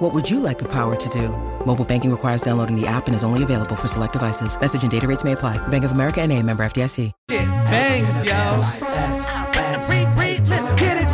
What would you like the power to do? Mobile banking requires downloading the app and is only available for select devices. Message and data rates may apply. Bank of America and a member FDIC. Bangs, yo. Let's get it.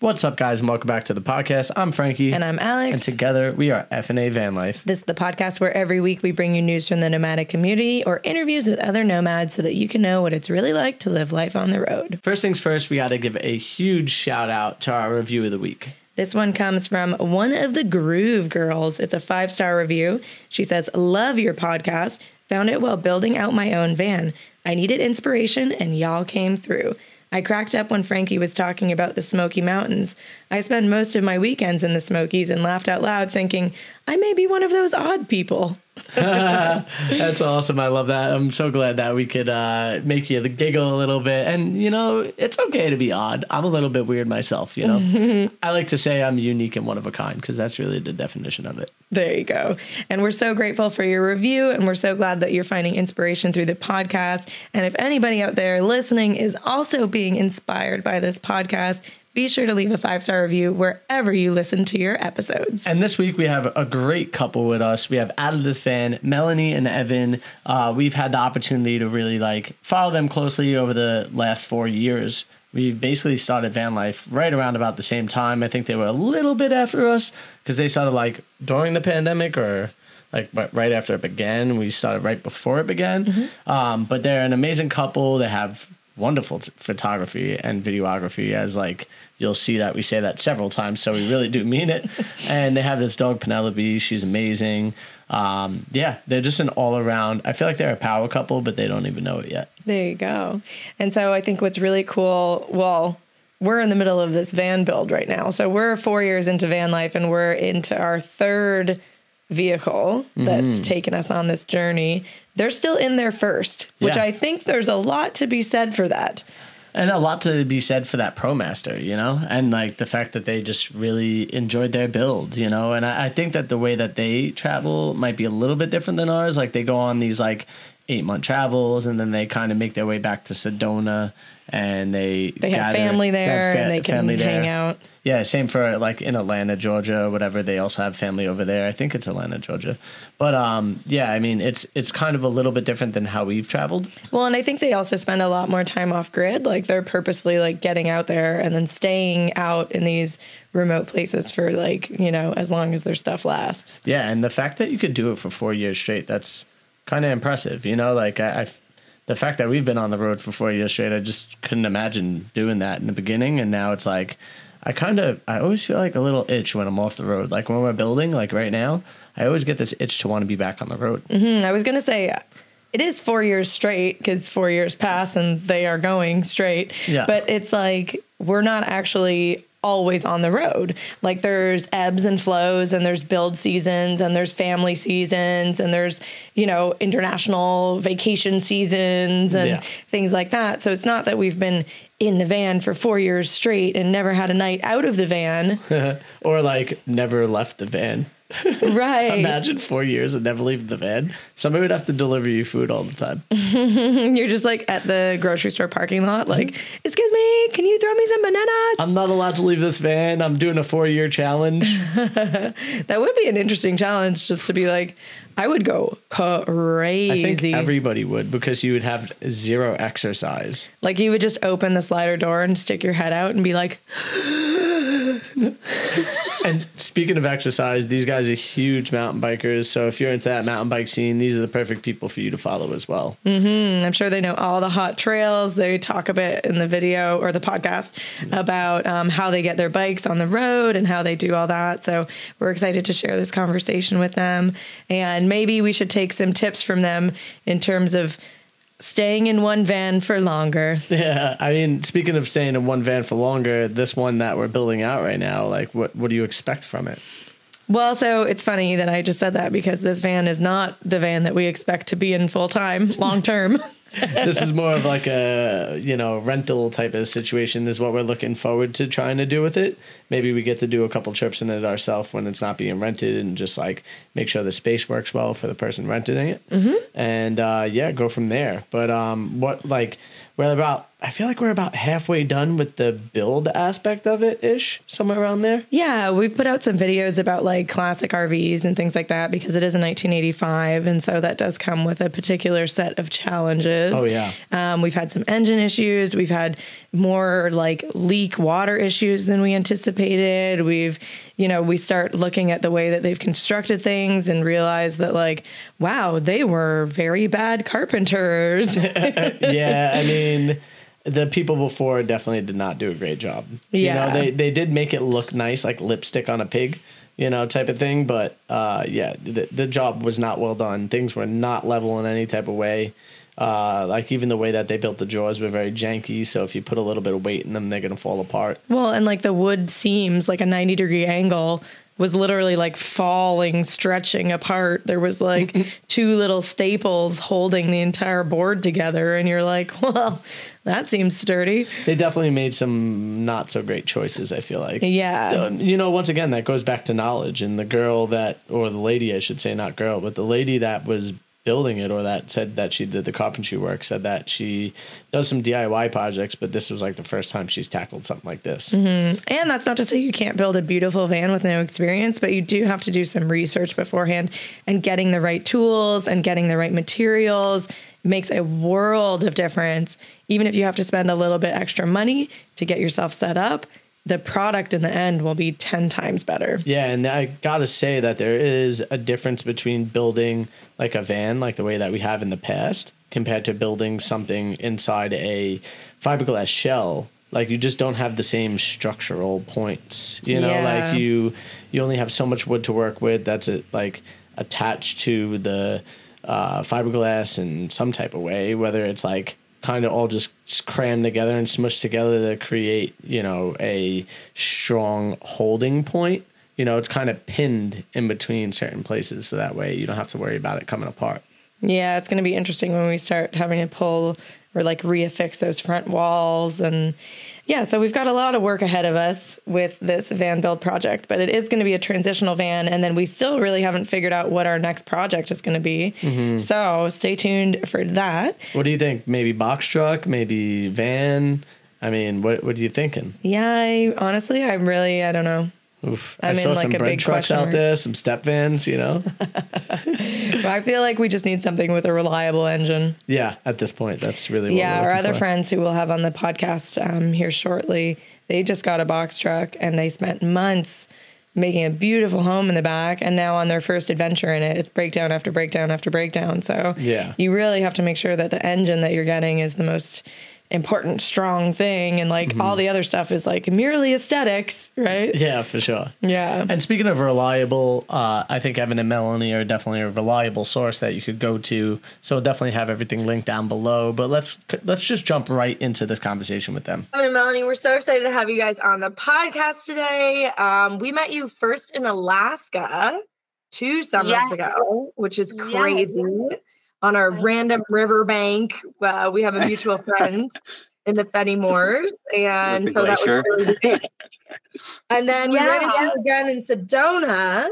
What's up, guys, and welcome back to the podcast. I'm Frankie, And I'm Alex. and together we are FNA Van Life. This is the podcast where every week we bring you news from the nomadic community or interviews with other nomads so that you can know what it's really like to live life on the road. First things first, we got to give a huge shout out to our review of the week. This one comes from one of the Groove Girls. It's a five star review. She says, Love your podcast. Found it while building out my own van. I needed inspiration and y'all came through. I cracked up when Frankie was talking about the Smoky Mountains. I spend most of my weekends in the Smokies and laughed out loud, thinking, I may be one of those odd people. That's awesome. I love that. I'm so glad that we could uh, make you giggle a little bit. And, you know, it's okay to be odd. I'm a little bit weird myself, you know? I like to say I'm unique and one of a kind because that's really the definition of it. There you go. And we're so grateful for your review. And we're so glad that you're finding inspiration through the podcast. And if anybody out there listening is also being inspired by this podcast, be sure to leave a five star review wherever you listen to your episodes. And this week we have a great couple with us. We have Out of This Van, Melanny and Evan. Uh, we've had the opportunity to really like follow them closely over the last four years. We basically started van life right around about the same time. I think they were a little bit after us because they started like during the pandemic or like right after it began. We started right before it began. Um, but they're an amazing couple. They have wonderful t- photography and videography as like you'll see that we say that several times so we really do mean it and they have this dog penelope she's amazing um, yeah they're just an all-around i feel like they're a power couple but they don't even know it yet There you go. And so I think what's really cool, well, we're in the middle of this van build right now. So we're four years into van life and we're into our third vehicle that's Mm-hmm. taken us on this journey. They're still in there first, which Yeah. I think there's a lot to be said for that. and a lot to be said for that ProMaster, you know, and like the fact that they just really enjoyed their build, you know, and I, I think that the way that they travel might be a little bit different than ours. Like they go on these like eight month travels and then they kind of make their way back to Sedona and they They have family they have there fa- and they can hang there. out. Yeah, same for like in Atlanta, Georgia, or whatever. They also have family over there. I think it's Atlanta, Georgia. But um, yeah, I mean, it's it's kind of a little bit different than how we've traveled. Well, and I think they also spend a lot more time off grid. Like they're purposefully like getting out there and then staying out in these remote places for like, you know, as long as their stuff lasts. Yeah, and the fact that you could do it for four years straight, that's kind of impressive. You know, like I, I, the fact that we've been on the road for four years straight, I just couldn't imagine doing that in the beginning. And now it's like, I kind of, I always feel like a little itch when I'm off the road. Like when we're building, like right now, I always get this itch to want to be back on the road. Mm, I was going to say it is four years straight because four years pass and they are going straight. Yeah. But it's like we're not actually always on the road. Like there's ebbs and flows and there's build seasons and there's family seasons and there's, you know, international vacation seasons and Yeah. things like that. So it's not that we've been in the van for 4 years straight and never had a night out of the van. or like never left the van. Right. Imagine four years and never leave the van. Somebody would have to deliver you food all the time. You're just like at the grocery store parking lot like, mm-hmm. "Excuse me, can you throw me some bananas?" I'm not allowed to leave this van. I'm doing a four year challenge. That would be an interesting challenge just to be like, I would go crazy. I think everybody would because you would have zero exercise. like you would just open the slider door and stick your head out and be like, And speaking of exercise, these guys are huge mountain bikers. So if you're into that mountain bike scene, these are the perfect people for you to follow as well. Mm-hmm. I'm sure they know all the hot trails. They talk a bit in the video or the podcast about um, how they get their bikes on the road and how they do all that. So we're excited to share this conversation with them. And maybe we should take some tips from them in terms of staying in one van for longer. Yeah, I mean, speaking of staying in one van for longer, this one that we're building out right now, like, what what do you expect from it? Well, so it's funny that I just said that because this van is not the van that we expect to be in full time, long term. this is more of like a you know rental type of situation is what we're looking forward to trying to do with it. Maybe we get to do a couple trips in it ourselves when it's not being rented and just like make sure the space works well for the person renting it. Mm-hmm. and uh, yeah go from there. But um what like we're about I feel like we're about halfway done with the build aspect of it ish, somewhere around there. Yeah, we've put out some videos about like classic RVs and things like that because it is a 1985, and so that does come with a particular set of challenges. Oh yeah. Um, we've had some engine issues. We've had more like leak water issues than we anticipated. We've, you know, we start looking at the way that they've constructed things and realize that like, wow, they were very bad carpenters. yeah, I mean the people before definitely did not do a great job. Yeah. You know, they, they did make it look nice, like lipstick on a pig, you know, type of thing. But uh, yeah, the, the job was not well done. Things were not level in any type of way. Uh, like even the way that they built the jaws were very janky. So if you put a little bit of weight in them, they're gonna fall apart. Well, and like the wood seams, like a ninety degree angle, was literally like falling, stretching apart. There was like two little staples holding the entire board together, and you're like, well, that seems sturdy. They definitely made some not so great choices. I feel like, yeah, uh, you know, once again, that goes back to knowledge. And the girl that, or the lady, I should say, not girl, but the lady that was building it or that said that she did the carpentry work said that she does some DIY projects, but this was like the first time she's tackled something like this. Mm-hmm. And that's not to say you can't build a beautiful van with no experience, but you do have to do some research beforehand and getting the right tools and getting the right materials makes a world of difference. Even if you have to spend a little bit extra money to get yourself set up, the product in the end will be 10 times better. Yeah, and I got to say that there is a difference between building like a van like the way that we have in the past compared to building something inside a fiberglass shell. Like you just don't have the same structural points. You know, Yeah. like you you only have so much wood to work with that's it like attached to the uh, fiberglass in some type of way, whether it's like kind of all just crammed together and smushed together to create, you know, a strong holding point. You know, it's kind of pinned in between certain places so that way you don't have to worry about it coming apart. Yeah, it's going to be interesting when we start having to pull or like reaffix those front walls. And yeah, so we've got a lot of work ahead of us with this van build project, but it is going to be a transitional van. And then we still really haven't figured out what our next project is going to be. Mm-hmm. So stay tuned for that. What do you think? Maybe box truck, maybe van? I mean, what what are you thinking? Yeah, I honestly, I'm really, I don't know. Oof. I'm I in, saw like, some a bread big trucks out there, some step vans, you know? I feel like we just need something with a reliable engine. yeah, at this point, that's really what Yeah, our other for. friends who we'll have on the podcast um, here shortly, they just got a box truck and they spent months making a beautiful home in the back. And now on their first adventure in it, it's breakdown after breakdown after breakdown. So Yeah. you really have to make sure that the engine that you're getting is the most important, strong thing. And like all the other stuff is like merely aesthetics, right? Yeah, for sure. Yeah. And speaking of reliable, uh, I think Evan and Melanny are definitely a reliable source that you could go to. So we'll definitely have everything linked down below. But let's let's just jump right into this conversation with them. Evan and Melanny, we're so excited to have you guys on the podcast today. Um, we met you first in Alaska two summers Yes. ago, which is Yes. Crazy. On our random riverbank, uh, we have a mutual friend in the Fenimores, and the so that glacier. was really great. And then we ran into you again in Sedona.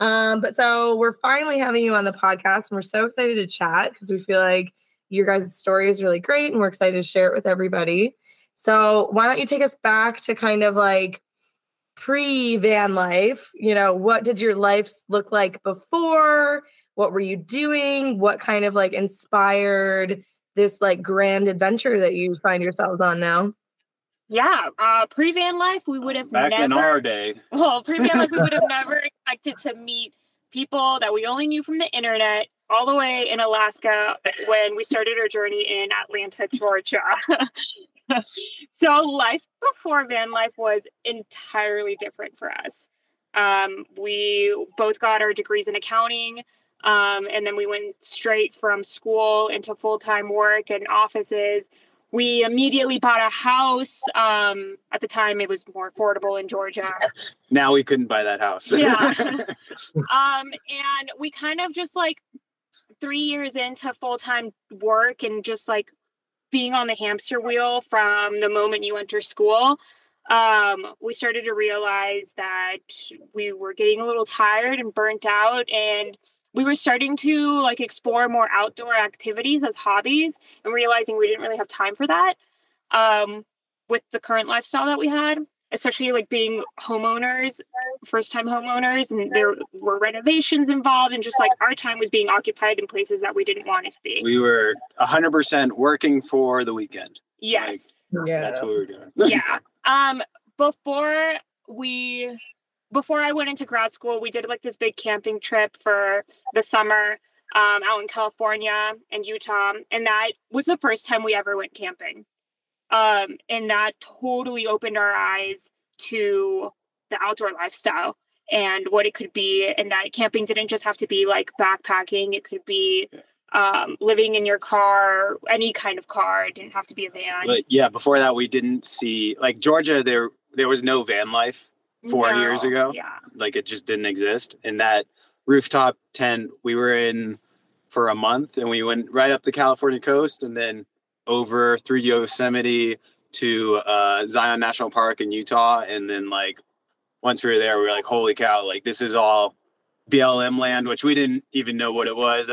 Um, but so we're finally having you on the podcast, and we're so excited to chat because we feel like your guys' story is really great, and we're excited to share it with everybody. So why don't you take us back to kind of like pre van life? You know, what did your life look like before? What were you doing? What kind of like inspired this like grand adventure that you find yourselves on now? Yeah, uh, pre van life, we would have Back never. in our day. well, pre van life, we would have never expected to meet people that we only knew from the internet all the way in Alaska when we started our journey in Atlanta, Georgia. so life before van life was entirely different for us. Um, we both got our degrees in accounting. Um, and then we went straight from school into full time work and offices. We immediately bought a house. Um, at the time, it was more affordable in Georgia. Now we couldn't buy that house. Yeah. um, and we kind of just like three years into full time work and just like being on the hamster wheel from the moment you enter school, um, we started to realize that we were getting a little tired and burnt out and we were starting to like explore more outdoor activities as hobbies and realizing we didn't really have time for that um, with the current lifestyle that we had especially like being homeowners first time homeowners and there were renovations involved and just like our time was being occupied in places that we didn't want it to be We were 100% working for the weekend. yes Yeah. That's what we were doing. yeah. Um, before we, before I went into grad school, we did like this big camping trip for the summer, um, out in California and Utah, and that was the first time we ever went camping. Um, and that totally opened our eyes to the outdoor lifestyle and what it could be, and that camping didn't just have to be like backpacking; it could be um, living in your car, any kind of car. It didn't have to be a van. But yeah, before that, we didn't see like Georgia. There, there was no van life four No, years ago. Yeah. Like it just didn't exist. And that rooftop tent we were in for a month, and we went right up the California coast, and then over through Yosemite to uh, Zion National Park in Utah, and then like once we were there, we were like, "Holy cow! Like this is all BLM land," which we didn't even know what it was,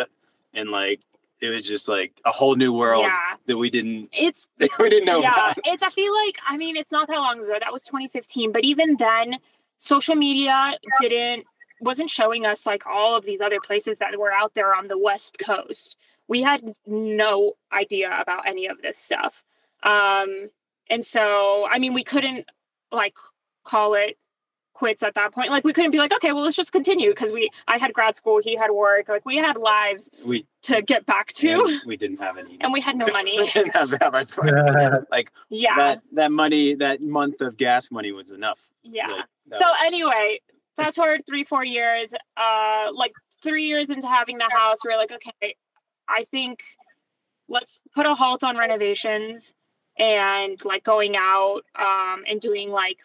and like it was just like a whole new world Yeah. that we didn't It's we didn't know yeah, about. it's I feel like I mean it's not that long ago. That was 2015, but even then social media didn't wasn't showing us like all of these other places that were out there on the west coast. We had no idea about any of this stuff. Um and so I mean we couldn't like call it quits at that point. Like we couldn't be like, okay, well let's just continue because we I had grad school, he had work, like we had lives We to get back to we didn't have any. and we had no we money. didn't have that much money. like Yeah. that that money that month of gas money was enough. Yeah. Like, so was- anyway, fast forward three, four years, uh, like three years into having the house, we are like, okay, I think let's put a halt on renovations and like going out um, and doing like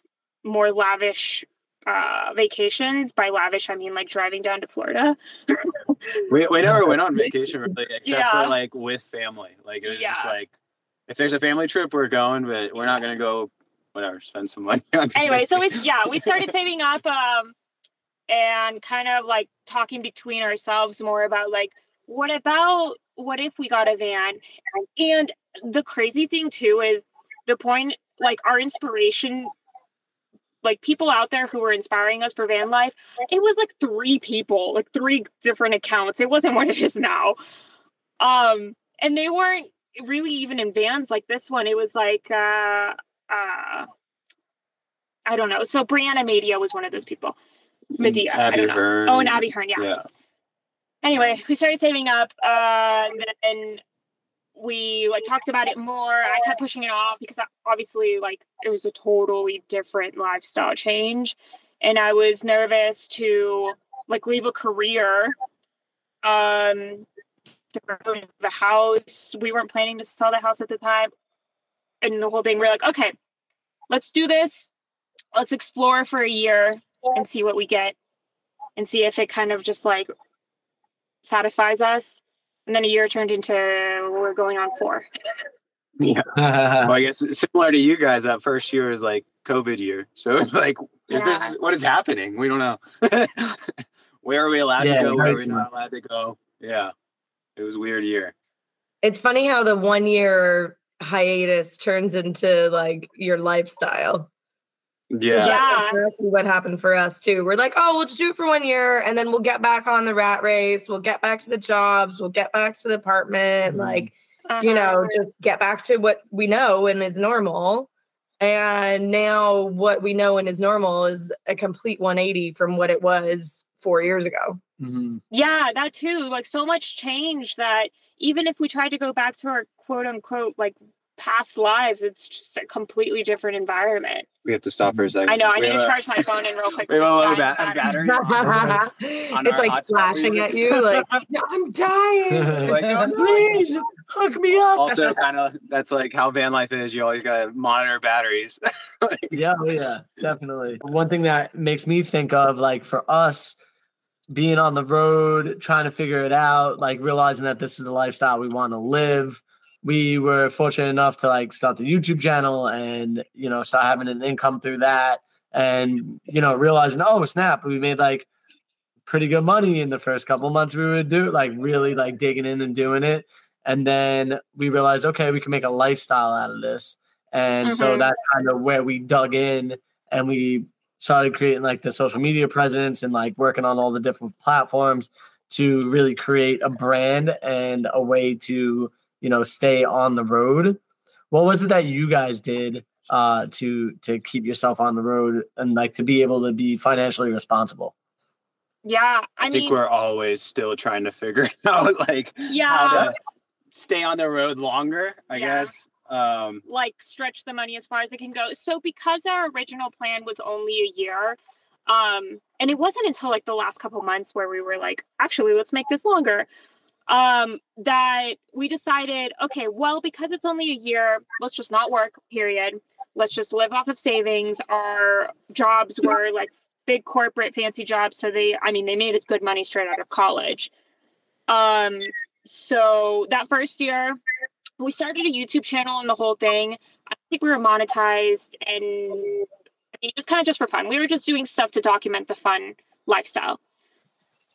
more lavish uh, vacations. By lavish, I mean like driving down to Florida. we, we never went on vacation really, except Yeah. for like with family. Like it was just like if there's a family trip, we're going, but we're not gonna go. Whatever, spend some money on. something. anyway, so we yeah, we started saving up um and kind of like talking between ourselves more about like what about what if we got a van? And the crazy thing too is the point like our inspiration like people out there who were inspiring us for van life, it was like three people, like three different accounts. It wasn't what it is now. Um and they weren't really even in vans like this one. It was like uh uh I don't know. So Brianna Madia was one of those people. Madia. I don't know. Hearn. Oh, and Abby Hearn, yeah. Yeah. Anyway, we started saving up, uh, and then we like talked about it more. I kept pushing it off because I- obviously, like, it was a totally different lifestyle change, and I was nervous to like leave a career. Um, the the house. We weren't planning to sell the house at the time, and the whole thing. We're like, okay, let's do this. Let's explore for a year and see what we get, and see if it kind of just like satisfies us. And then a year turned into we're going on four. Yeah. Well, I guess similar to you guys, that first year was like COVID year. So it's like, is Yeah. this what is happening? We don't know. Where are we allowed Yeah, to go? Where are we not allowed to go? Yeah. It was a weird year. It's funny how the one year hiatus turns into like your lifestyle. Yeah. Yeah. Exactly what happened for us too. We're like, oh, we'll just do it for one year and then we'll get back on the rat race. We'll get back to the jobs. We'll get back to the apartment. Mhm. Like, you know, just get back to what we know and is normal. And now what we know and is normal is a complete 180 from what it was four years ago. Mhm. Yeah, that too. Like so much change that even if we tried to go back to our quote unquote like past lives, it's just a completely different environment. We have to stop for a second. I know. I We need to a- charge my phone in real quick. We have a low It's ba- battery. on it's like flashing at you, like I'm dying. Like, oh, no. Please hook me up. also, kind of that's like how van life is. You always gotta monitor batteries. Yeah, oh yeah, definitely. One thing that makes me think of like for us being on the road, trying to figure it out, like realizing that this is the lifestyle we want to live. We were fortunate enough to like start the YouTube channel and you know start having an income through that, and you know realizing oh snap, we made like pretty good money in the first couple months we would do like really like digging in and doing it, and then we realized okay we can make a lifestyle out of this, and so Mhm. that's kind of where we dug in and we started creating like the social media presence and like working on all the different platforms to really create a brand and a way to you know stay on the road what was it that you guys did uh to to keep yourself on the road and like to be able to be financially responsible Yeah, I, I, think mean, we're always still trying to figure out like how yeah, to stay on the road longer. I Yeah. guess. Um, like stretch the money as far as it can go. So because our original plan was only a year, um, and it wasn't until like the last couple months where we were like, actually, let's make this longer. Um, that we decided, okay, well, because it's only a year, let's just not work, period. Let's just live off of savings. Our jobs were like big corporate fancy jobs. So they, I mean, they made us good money straight out of college. Um, so that first year, we started a YouTube channel and the whole thing. I think we were monetized and I mean, it was kind of just for fun. We were just doing stuff to document the fun lifestyle.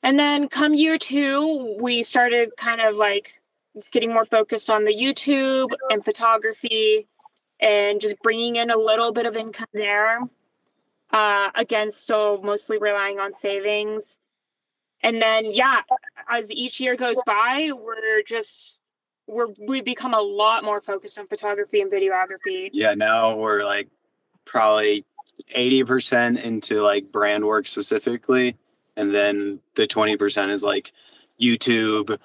And then come year two, we started kind of like getting more focused on the YouTube and photography and just bringing in a little bit of income there. Uh, again, still mostly relying on savings. And then, yeah, as each year goes by, we're just we're we become a lot more focused on photography and videography. yeah, now we're like probably eighty percent into like brand work specifically, and then the twenty percent is like YouTube, uh,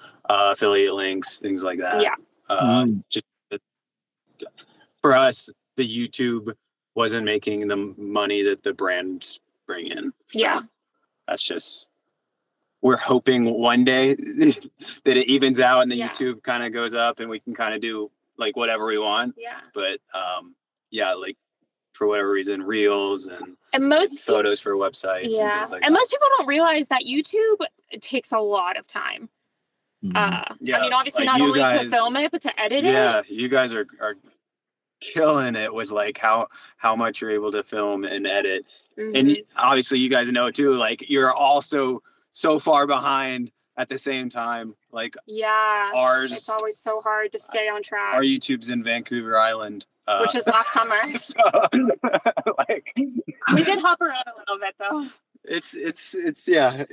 affiliate links, things like that. Yeah. Uh, Mm. Just the- for us, the YouTube wasn't making the money that the brands bring in. So Yeah. that's just we're hoping one day that it evens out and the Yeah. YouTube kind of goes up and we can kind of do like whatever we want. Yeah. But um yeah, like for whatever reason, reels and And most photos for websites and yeah. things like and that. most people don't realize that YouTube takes a lot of time. Uh, Mm-hmm. Yeah, I mean, obviously like not you only to film it, but to edit it. yeah, you guys are are killing it with like how how much you're able to film and edit. Mhm. And obviously you guys know too, like you're also so far behind at the same time. Like yeah, ours it's always so hard to stay on track, our YouTube's in Vancouver Island. Uh, which is last summer. so, like we did hop around a little bit though. it's it's it's yeah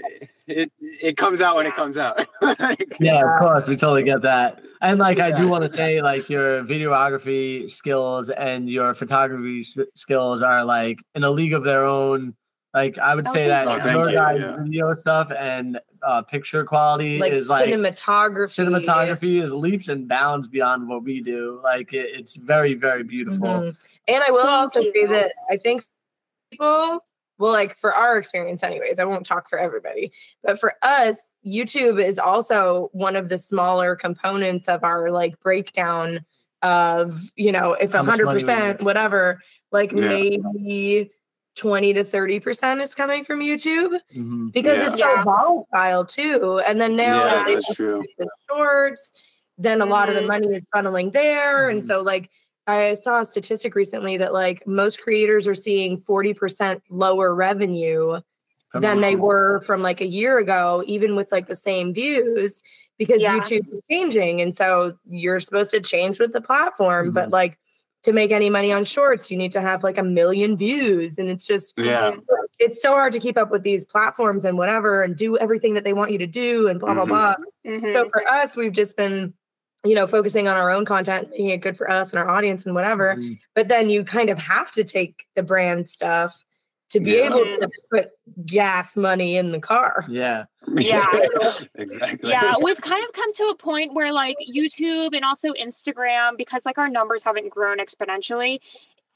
it it comes out when it comes out Yeah, of course, we totally get that. And like, I do want to say, like, your videography skills and your photography s- skills are like in a league of their own. Like, I would Oh, say that thank you. your Thank you, guys' yeah. video stuff and uh, picture quality Like is like cinematography. cinematography is leaps and bounds beyond what we do. Like, it, it's very, very beautiful. Mhm. And I will Thank also say that I think people, well, like for our experience, anyways, I won't talk for everybody, but for us, YouTube is also one of the smaller components of our like breakdown of, you know, if How much money we 100%, whatever, like Yeah. maybe 20 to 30% is coming from YouTube Mhm. because Yeah. it's so Yeah. volatile too. And then now yeah that they've that's true the shorts, then a lot of the Mhm. money is funneling there. And Mhm. so like I saw a statistic recently that like most creators are seeing 40% lower revenue From than they were from like a year ago, even with like the same views, because Yeah. YouTube is changing. And so you're supposed to change with the platform, but Mhm. like to make any money on shorts, you need to have like a million views. And it's just yeah it's so hard to keep up with these platforms and whatever and do everything that they want you to do and blah blah Mhm. blah. Mhm. So for us, we've just been, you know, focusing on our own content, making it good for us and our audience and whatever. Mhm. But then you kind of have to take the brand stuff to be Yeah. able to put gas money in the car. Yeah. Yeah. exactly. yeah we've kind of come to a point where like youtube and also instagram because like our numbers haven't grown exponentially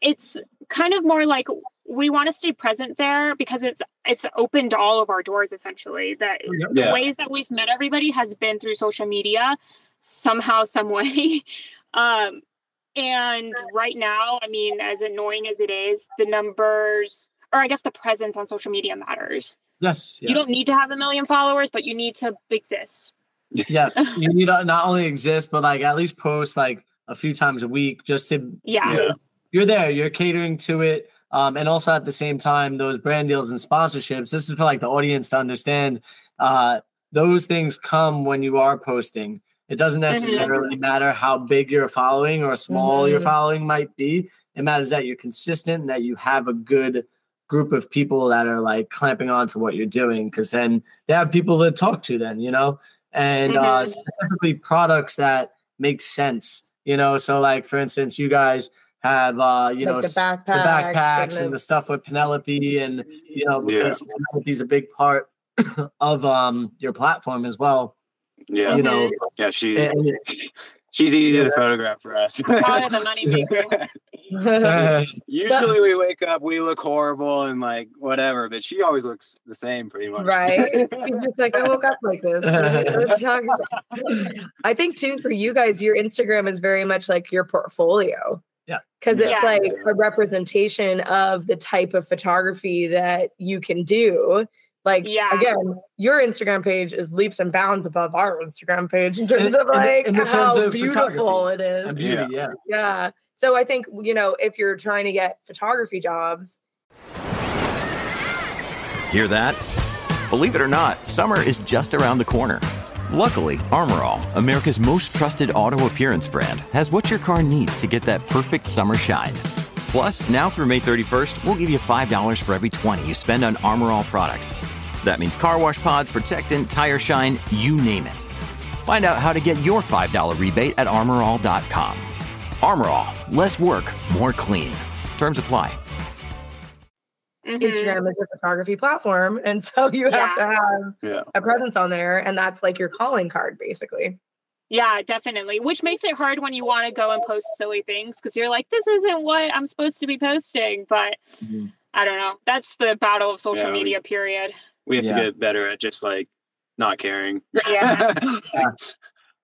it's kind of more like we want to stay present there because it's it's opened all of our doors essentially that Yeah. the ways that we've met everybody has been through social media somehow some way um and right now i mean as annoying as it is the numbers or i guess the presence on social media matters Yes. you don't need to have a million followers but you need to exist yeah. You need to not only exist, but like at least post like a few times a week just to yeah Yeah. you're there, you're catering to it. Um, and also at the same time, those brand deals and sponsorships, this is for like the audience to understand uh those things come when you are posting. It doesn't necessarily matter how big your following or small your Mhm. following might be. It matters that you're consistent and that you have a good group of people that are like clamping on to what you're doing because then they have people to talk to then, you know? And uh Mhm. specifically products that make sense, you know. So like for instance, you guys have uh, you know, like s- the backpacks, the backpacks and the- the stuff with Penelope and you know Yeah. because Penelope's a big part of um your platform as well. Yeah. You know, Yeah. She and- she needed Yeah. a photograph for us. Probably the money maker. uh, Usually we wake up, we look horrible and like whatever, but she always looks the same pretty much. right? It's just like I woke up like this. Let's talk about- I think too for you guys, your Instagram is very much like your portfolio. Yeah. Because Yeah. it's like a representation of the type of photography that you can do. Like Yeah. again, your Instagram page is leaps and bounds above our Instagram page in terms In- of like in the terms how of beautiful it is. and beauty, yeah. Yeah. So I think, you know, if you're trying to get photography jobs, Hear that? Believe it or not, summer is just around the corner. Luckily, Armor All, America's most trusted auto appearance brand, has what your car needs to get that perfect summer shine. Plus, now through May 31st, we'll give you $5 for every 20 you spend on Armor All products. That means car wash pods, protectant, tire shine, you name it. Find out how to get your $5 rebate at armorall.com. Armor All, less work, more clean. Terms apply. Mhm. Instagram is a photography platform. And so you have to have Yeah. a presence on there. And that's like your calling card, basically. Yeah, definitely. Which makes it hard when you want to go and post silly things because you're like, this isn't what I'm supposed to be posting. But Mhm. I don't know. That's the battle of social Yeah, we- media, period. We have Yeah. to get better at just like not caring. Yeah.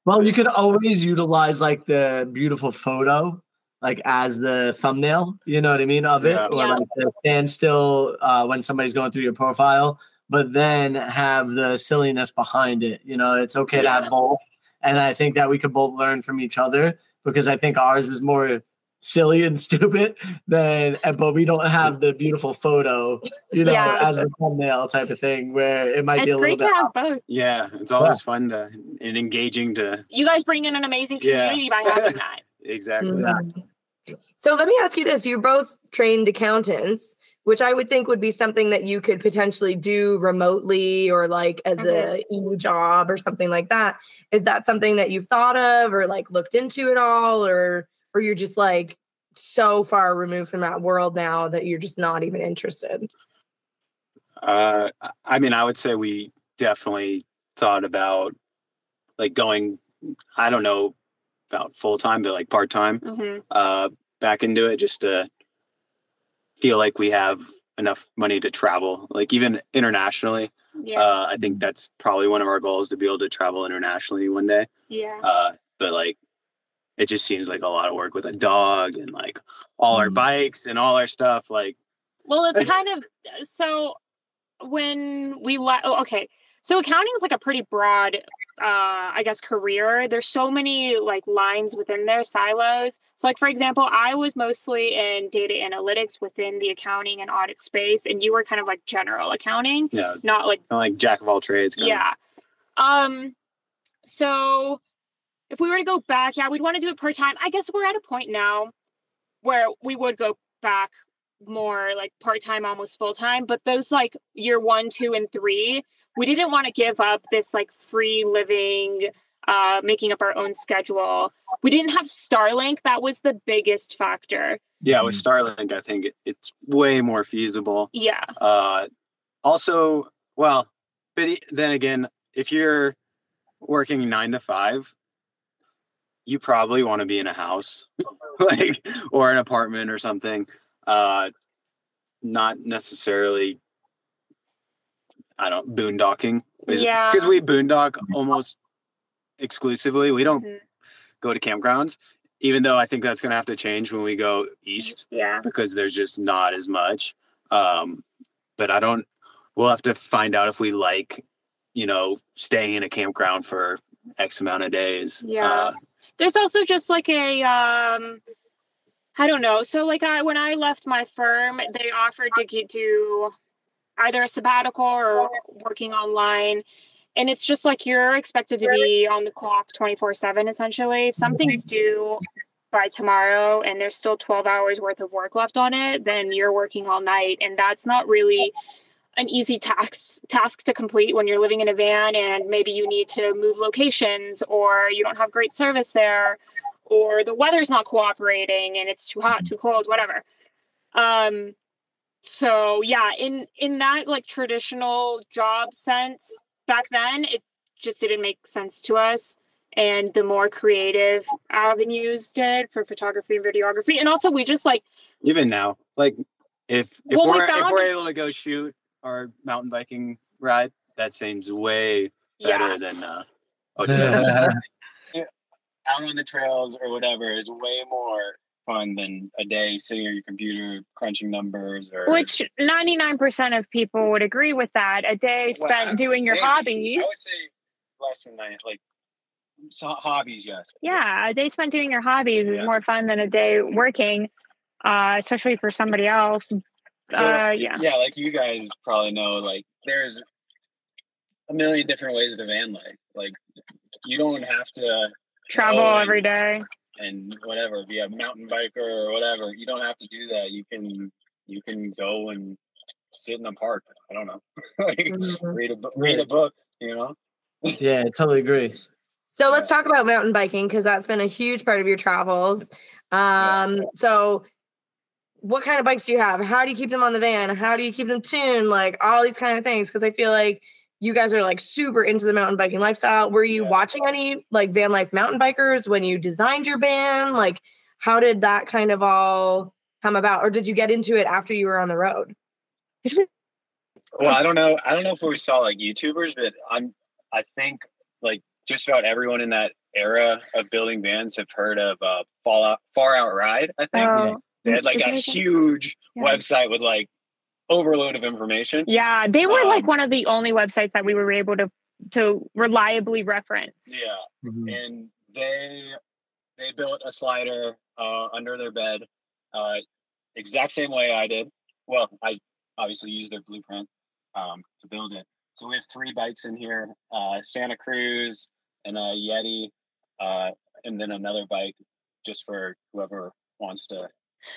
Well, you could always utilize like the beautiful photo, like as the thumbnail. You know what I mean of it, Yeah. or Yeah. like the standstill uh, when somebody's going through your profile, but then have the silliness behind it. You know, it's okay to have both, and I think that we could both learn from each other because I think ours is more silly and stupid than but we don't have the beautiful photo you know Yeah. as a thumbnail type of thing where it might be it's a little great bit to have both. yeah. It's always fun to and engaging to You guys bring in an amazing Yeah. community by having that. exactly. Mhm. So let me ask you this. You're both trained accountants, which I would think would be something that you could potentially do remotely or like as a e job or something like that. Is that something that you've thought of or like looked into at all? Or or you're just like so far removed from that world now that you're just not even interested? Uh, I- mean, I would say we definitely thought about like going. I don't know about full time, but like part time hmm uh, back into it just to feel like we have enough money to travel, like even internationally. Yeah. Uh, I think that's probably one of our goals to be able to travel internationally one day. yeah. Uh, but like, it just seems like a lot of work with a dog and like all our Mhm. bikes and all our stuff. Like, Well, it's kind of so when we let, oh, okay. So accounting is like a pretty broad, uh, I guess, career. There's so many like lines within their silos. So, like for example, I was mostly in data analytics within the accounting and audit space, and you were kind of like general accounting, yeah, not like like jack of all trades. yeah. Um. So, if we were to go back, yeah, we'd want to do it part time. I guess we're at a point now where we would go back more like part time, almost full time. But those like year one, two, and three, we didn't want to give up this like free living, uh, making up our own schedule. We didn't have Starlink. That was the biggest factor. yeah, with Starlink, I think it, it's way more feasible. Yeah. Uh, also, well, but then again, if you're working nine to five, you probably want to be in a house, like or an apartment or something. Uh, not necessarily. I don't boondocking. Yeah. because we boondock almost exclusively. We don't Mhm. go to campgrounds, even though I think that's going to have to change when we go east Yeah. because there's just not as much. Um, but I don't. We'll have to find out if we like, you know, staying in a campground for X amount of days. Yeah. Uh, There's also just like a um I don't know. So like I when I left my firm, they offered to get, do either a sabbatical or working online. And it's just like you're expected to be on the clock 24/7 essentially. If something's due by tomorrow and there's still 12 hours worth of work left on it, then you're working all night and that's not really an easy task task to complete when you're living in a van and maybe you need to move locations or you don't have great service there or the weather's not cooperating and it's too hot too cold whatever um so yeah in in that like traditional job sense back then it just didn't make sense to us and the more creative avenues did for photography and videography and also we just like even now, like if if Well, we we're if we're able to go shoot our mountain biking ride, that seems way better yeah than uh, okay. out on the trails or whatever is way more fun than a day sitting at your computer crunching numbers or which 99% of people would agree with that a day Well, spent doing your maybe. hobbies I would say less than that. Like so hobbies, yes. yeah a day spent doing your hobbies is more fun than a day working uh especially for somebody else uh yeah Yeah, like you guys probably know, like there's a million different ways to van life. Like you don't have to travel every day and whatever be a mountain biker or whatever. You don't have to do that. You can you can go and sit in a park. I don't know, Mhm. read a bu- read a book. You know. Yeah, I totally agree. So let's talk about mountain biking because that's been a huge part of your travels. Um, so what kind of bikes do you have? How do you keep them on the van? How do you keep them tuned? Like all these kind of things. Because I feel like you guys are like super into the mountain biking lifestyle. Were you Yeah. watching any like van life mountain bikers when you designed your band? Like, how did that kind of all come about? Or did you get into it after you were on the road? Well, I don't know. I don't know if we saw like YouTubers, but I'm. I think like just about everyone in that era of building vans have heard of uh, Fallout Far Out Ride. I think Oh, they had like a huge Yeah. website with like overload of information. yeah they were like Um, one of the only websites that we were able to to reliably reference Yeah, Mhm. and they they built a slider uh, under their bed, uh, exact same way I did. Well, I obviously used their blueprint um, to build it. So we have three bikes in here: uh, Santa Cruz and a Yeti, uh, and then another bike just for whoever wants to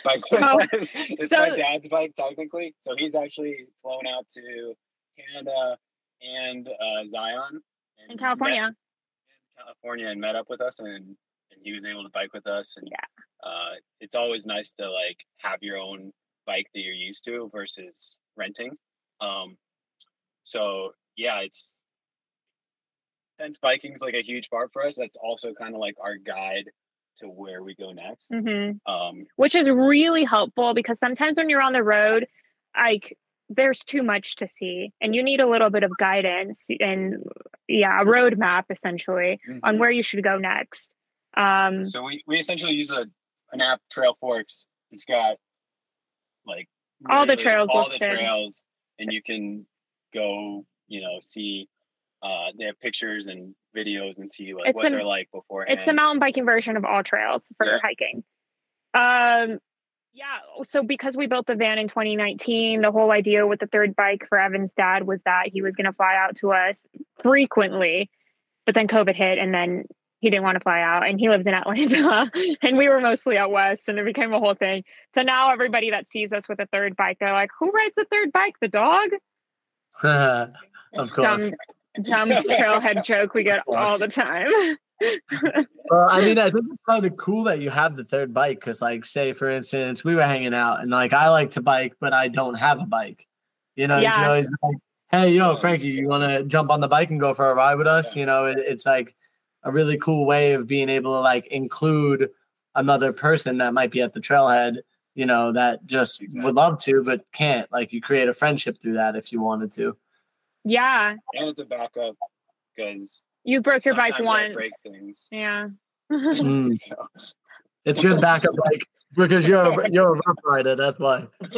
bike So-. It's my dad's bike technically, so he's actually flown out to Canada and uh, Zion in california met- in California and met up with us and and he was able to bike with us and Yeah. uh it's always nice to like have your own bike that you're used to versus renting um so yeah it's since biking's like a huge part for us that's also kind of like our guide to where we go next hmm um which is really helpful because sometimes when you're on the road like there's too much to see and you need a little bit of guidance and yeah a roadmap essentially on where you should go next um So we, we essentially use a an app Trailforks. It's got like All the trails all listed. the trails, and you can go, you know, see. Uh, they have pictures and videos and see like It's what an- they're like beforehand. it's the mountain biking version of AllTrails for Yeah. hiking um yeah so because we built the van in 2019 the whole idea with the third bike for evan's dad was that he was going to fly out to us frequently but then covid hit and then he didn't want to fly out and he lives in atlanta and we were mostly out west and it became a whole thing so now everybody that sees us with a third bike they're like who rides a third bike the dog of course. dumb dumb trailhead joke we get all the time Well, I mean, I think it's kind of cool that you have the third bike because, like, say for instance, we were hanging out and like I like to bike, but I don't have a bike. You know, Yeah. can always like, hey, yo, Frankie, you want to jump on the bike and go for a ride with us? You know, it, it's like a really cool way of being able to like include another person that might be at the trailhead. You know, that just would love to but can't. Like, you create a friendship through that if you wanted to. Yeah. And it's a backup because You broke your bike sometimes I once. break things. Yeah. Mm, So. it's good backup, like because you're a, you're a rough rider. That's why.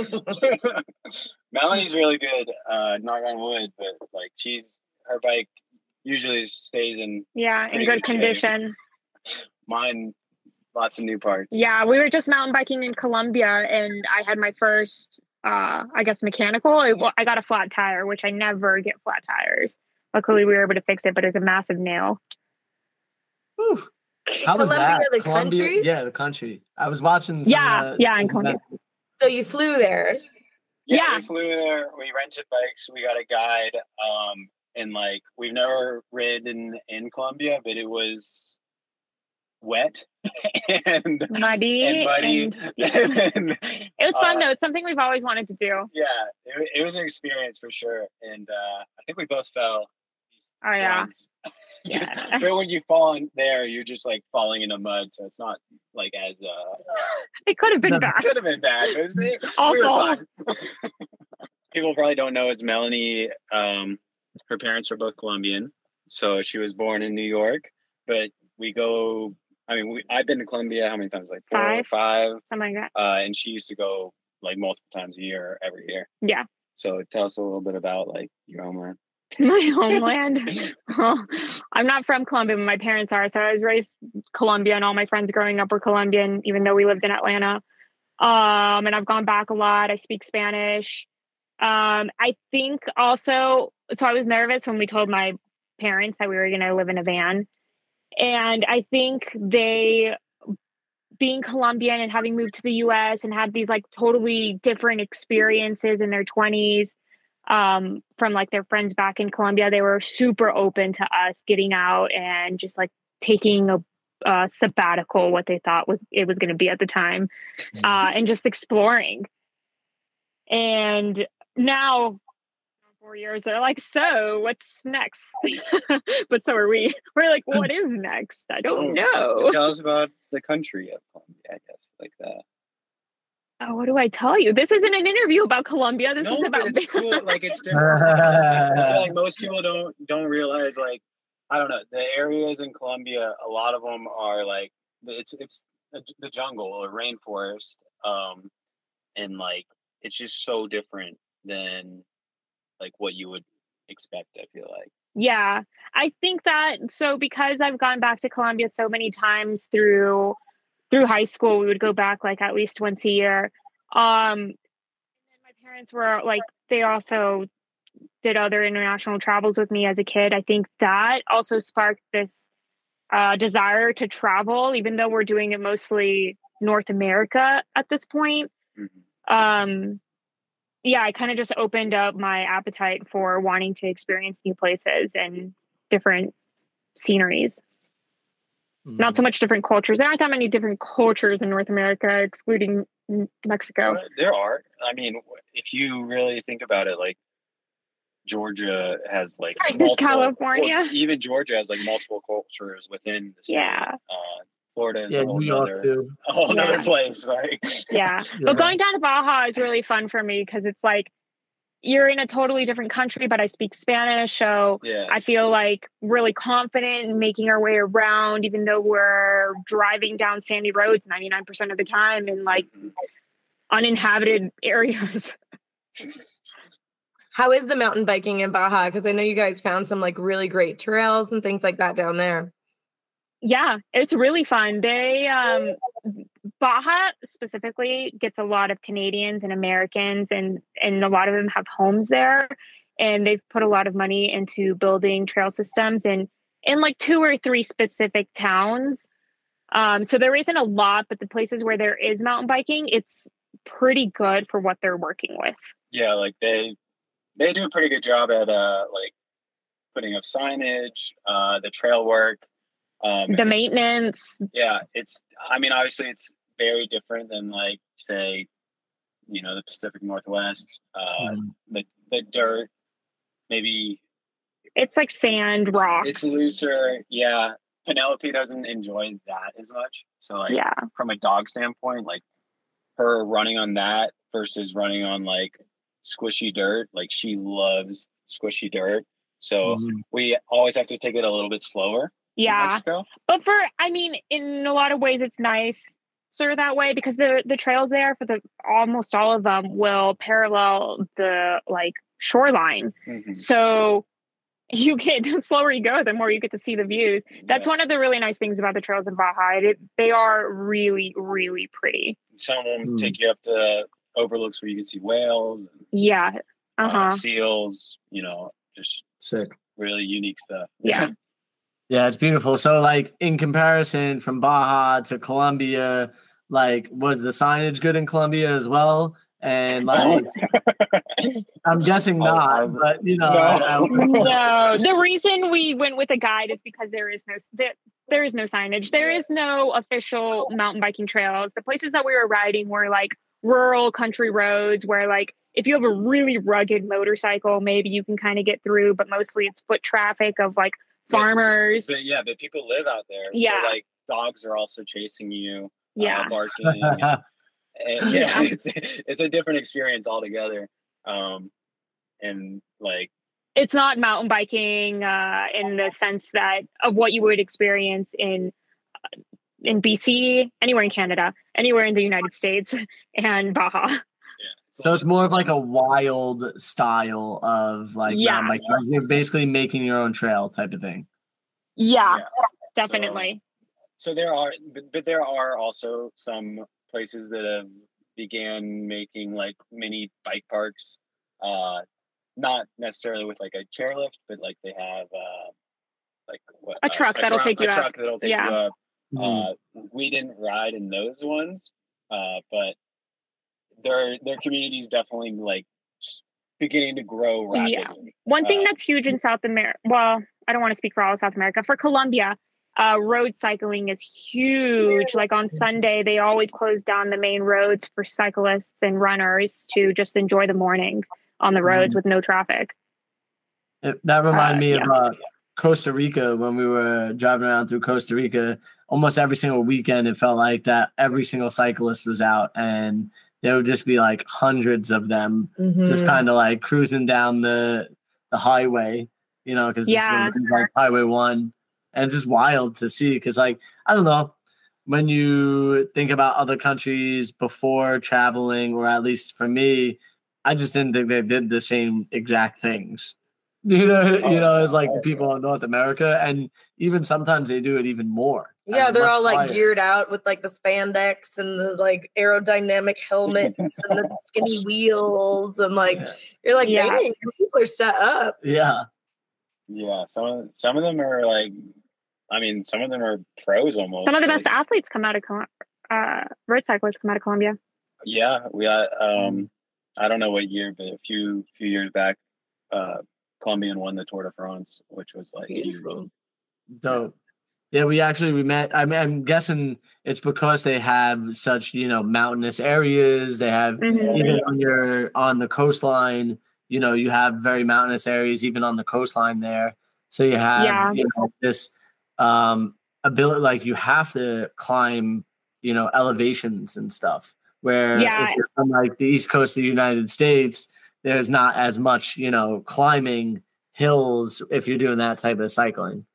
Melanny's really good, uh, knock on wood, but like she's her bike usually stays in Yeah, in Pretty good good shape. condition. mine. Lots of new parts. Yeah, we were just mountain biking in Colombia, and I had my first, uh, I guess, mechanical. It, well, I got a flat tire, which I never get flat tires. Luckily, we were able to fix it, but it's a massive nail. Whew. How was Colombia, that? the Colombia- country? Yeah, the country. I was watching. Some, Yeah, uh, yeah, in some Colombia. So you flew there. Yeah, Yeah. we flew there. We rented bikes. We got a guide. Um, and like we've never ridden in Colombia, but it was wet and Muddy. and muddy. and- And, it was fun uh, though. It's something we've always wanted to do. Yeah, it, it was an experience for sure, and uh, I think we both fell. Oh, yeah. Just- Yeah. but when you fall in there, you're just like falling into mud, so it's not like as uh, It could have been No, bad. could have been bad. But it was, we were Awful. fine. People probably don't know is Melanny. Um, her parents are both Colombian, so she was born in New York. But we go. I mean, we, I've been to Colombia how many times? Like four or Five. five. Something like Uh, and she used to go like multiple times a year, every year. Yeah. So tell us a little bit about like your homeland. My homeland. Well, I'm not from Colombia, but my parents are. So I was raised Colombian. And all my friends growing up were Colombian, even though we lived in Atlanta. Um, and I've gone back a lot. I speak Spanish. Um, I think also, so I was nervous when we told my parents that we were going to live in a van. And I think they, being Colombian and having moved to the US and had these like totally different experiences in their 20s um, from like their friends back in Colombia, they were super open to us getting out and just like taking a uh, sabbatical, what they thought was it was going to be at the time, uh, and just exploring. And now, four years, they're like, "So, what's next?" but so are we. We're like, "What is next?" I don't know. Tell us about the country of Colombia, I guess, like that. Oh, what do I tell you? This isn't an interview about Colombia. This no, is about it's cool. Like it's different. I feel like most people don't don't realize like I don't know the areas in Colombia. A lot of them are like it's it's the the jungle or rainforest, um, and like it's just so different than like what you would expect. I feel like. Yeah, I think that so because I've gone back to Colombia so many times through through high school, we would go back like at least once a year. Um my parents were like they also did other international travels with me as a kid. I think that also sparked this uh desire to travel even though we're doing it mostly North America at this point. Mhm. Um yeah, I kind of just opened up my appetite for wanting to experience new places and different sceneries. Not so much different cultures. There aren't that many different cultures in North America, excluding Mexico. There are. I mean, if you really think about it, like Georgia has like multiple- California. even Georgia has like multiple cultures within the state. Yeah. Uh, Florida is Yeah, a whole New York nother, too. a whole Yeah. nother place. Like, Yeah. Yeah. But going down to Baja is really fun for me because it's like you're in a totally different country, but I speak Spanish. So yeah, I feel like really confident in making our way around, even though we're driving down sandy roads 99% of the time in like Mhm. uninhabited areas. How is the mountain biking in Baja? Because I know you guys found some like really great trails and things like that down there. Yeah, it's really fun. They um Baja specifically gets a lot of Canadians and Americans and and a lot of them have homes there and they've put a lot of money into building trail systems in in like two or three specific towns. Um so there isn't a lot but the places where there is mountain biking it's pretty good for what they're working with. yeah, like they they do a pretty good job at uh like putting up signage, uh, the trail work. Um, the maintenance. Yeah, it's. I mean, obviously, it's very different than like say, you know, the Pacific Northwest. Uh, mm. The the dirt, maybe. It's like sand, rocks. It's looser. Yeah, Penelope doesn't enjoy that as much. So like, yeah. from a dog standpoint, like her running on that versus running on like squishy dirt, like she loves squishy dirt. So mm-hmm. we always have to take it a little bit slower. Yeah. But for I mean, in a lot of ways it's nice sort of that way because the the trails there for the almost all of them will parallel the like shoreline. Mm-hmm. So you get the slower you go, the more you get to see the views. That's yeah. one of the really nice things about the trails in Baja. It, they are really, really pretty. Some of them mm. take you up to overlooks where you can see whales. And, yeah. Uh-huh. Uh, seals, you know, just sick, really unique stuff. Yeah. yeah, it's beautiful. So, like, in comparison from Baja to Colombia, like, was the signage good in Colombia as well? and like I'm guessing oh, not, but you know. No. no. the reason we went with a guide is because there is no there, there is no signage. There is no official mountain biking trails. The places that we were riding were like rural country roads where like if you have a really rugged motorcycle, maybe you can kind of get through, but mostly it's foot traffic of like farmers. But, but yeah, but people live out there. Yeah. So, like dogs are also chasing you. Yeah. Uh, barking. and yeah, it's it's a different experience altogether. Um, and like it's not mountain biking uh, in the sense that of what you would experience in uh, in BC, anywhere in Canada, anywhere in the United States, and Baja. Yeah, so it's more of like a wild style of like yeah, mountain biking. You're basically making your own trail type of thing. Yeah, yeah. definitely. So, so there are, but, but there are also some places that have began making like mini bike parks. Uh, not necessarily with like a chairlift, but like they have uh, like what, a truck uh, that'll a take you a up. Truck that'll take yeah. you up. Mm-hmm. Uh, we didn't ride in those ones, uh, but their their community is definitely like beginning to grow rapidly. Yeah. One thing uh, that's huge in South America. Well, I don't want to speak for all of South America. For Colombia, uh, road cycling is huge. Like on Sunday, they always close down the main roads for cyclists and runners to just enjoy the morning on the roads mm with no traffic. It, that reminded uh, me yeah. of uh, Costa Rica when we were driving around through Costa Rica. Almost every single weekend, it felt like that every single cyclist was out, and there would just be like hundreds of them, mm-hmm. just kind of like cruising down the the highway, you know, because yeah. like Highway One. And it's just wild to see because like i don't know when you think about other countries before traveling or at least for me i just didn't think they did the same exact things. You know you know it's like people in north america and even sometimes they do it even more yeah they're all like higher. geared out with like the spandex and the like aerodynamic helmets and the skinny wheels and like you're like yeah. dang people are set up yeah yeah some of some of them are like I mean, some of them are pros almost. Some of the best athletes come out of uh, road cyclists come out of Colombia. Yeah, we got. Um, I don't know what year, but a few few years back, uh, Colombian won the Tour de France, which was like Beautiful. dope. Yeah, we actually we met. I mean, I'm guessing it's because they have such you know mountainous areas. They have mm-hmm. even on you're on the coastline, you know, you have very mountainous areas even on the coastline there. So you have yeah. you know this um ability like you have to climb you know elevations and stuff where yeah. if you're from like the east coast of the united states there's not as much you know climbing hills if you're doing that type of cycling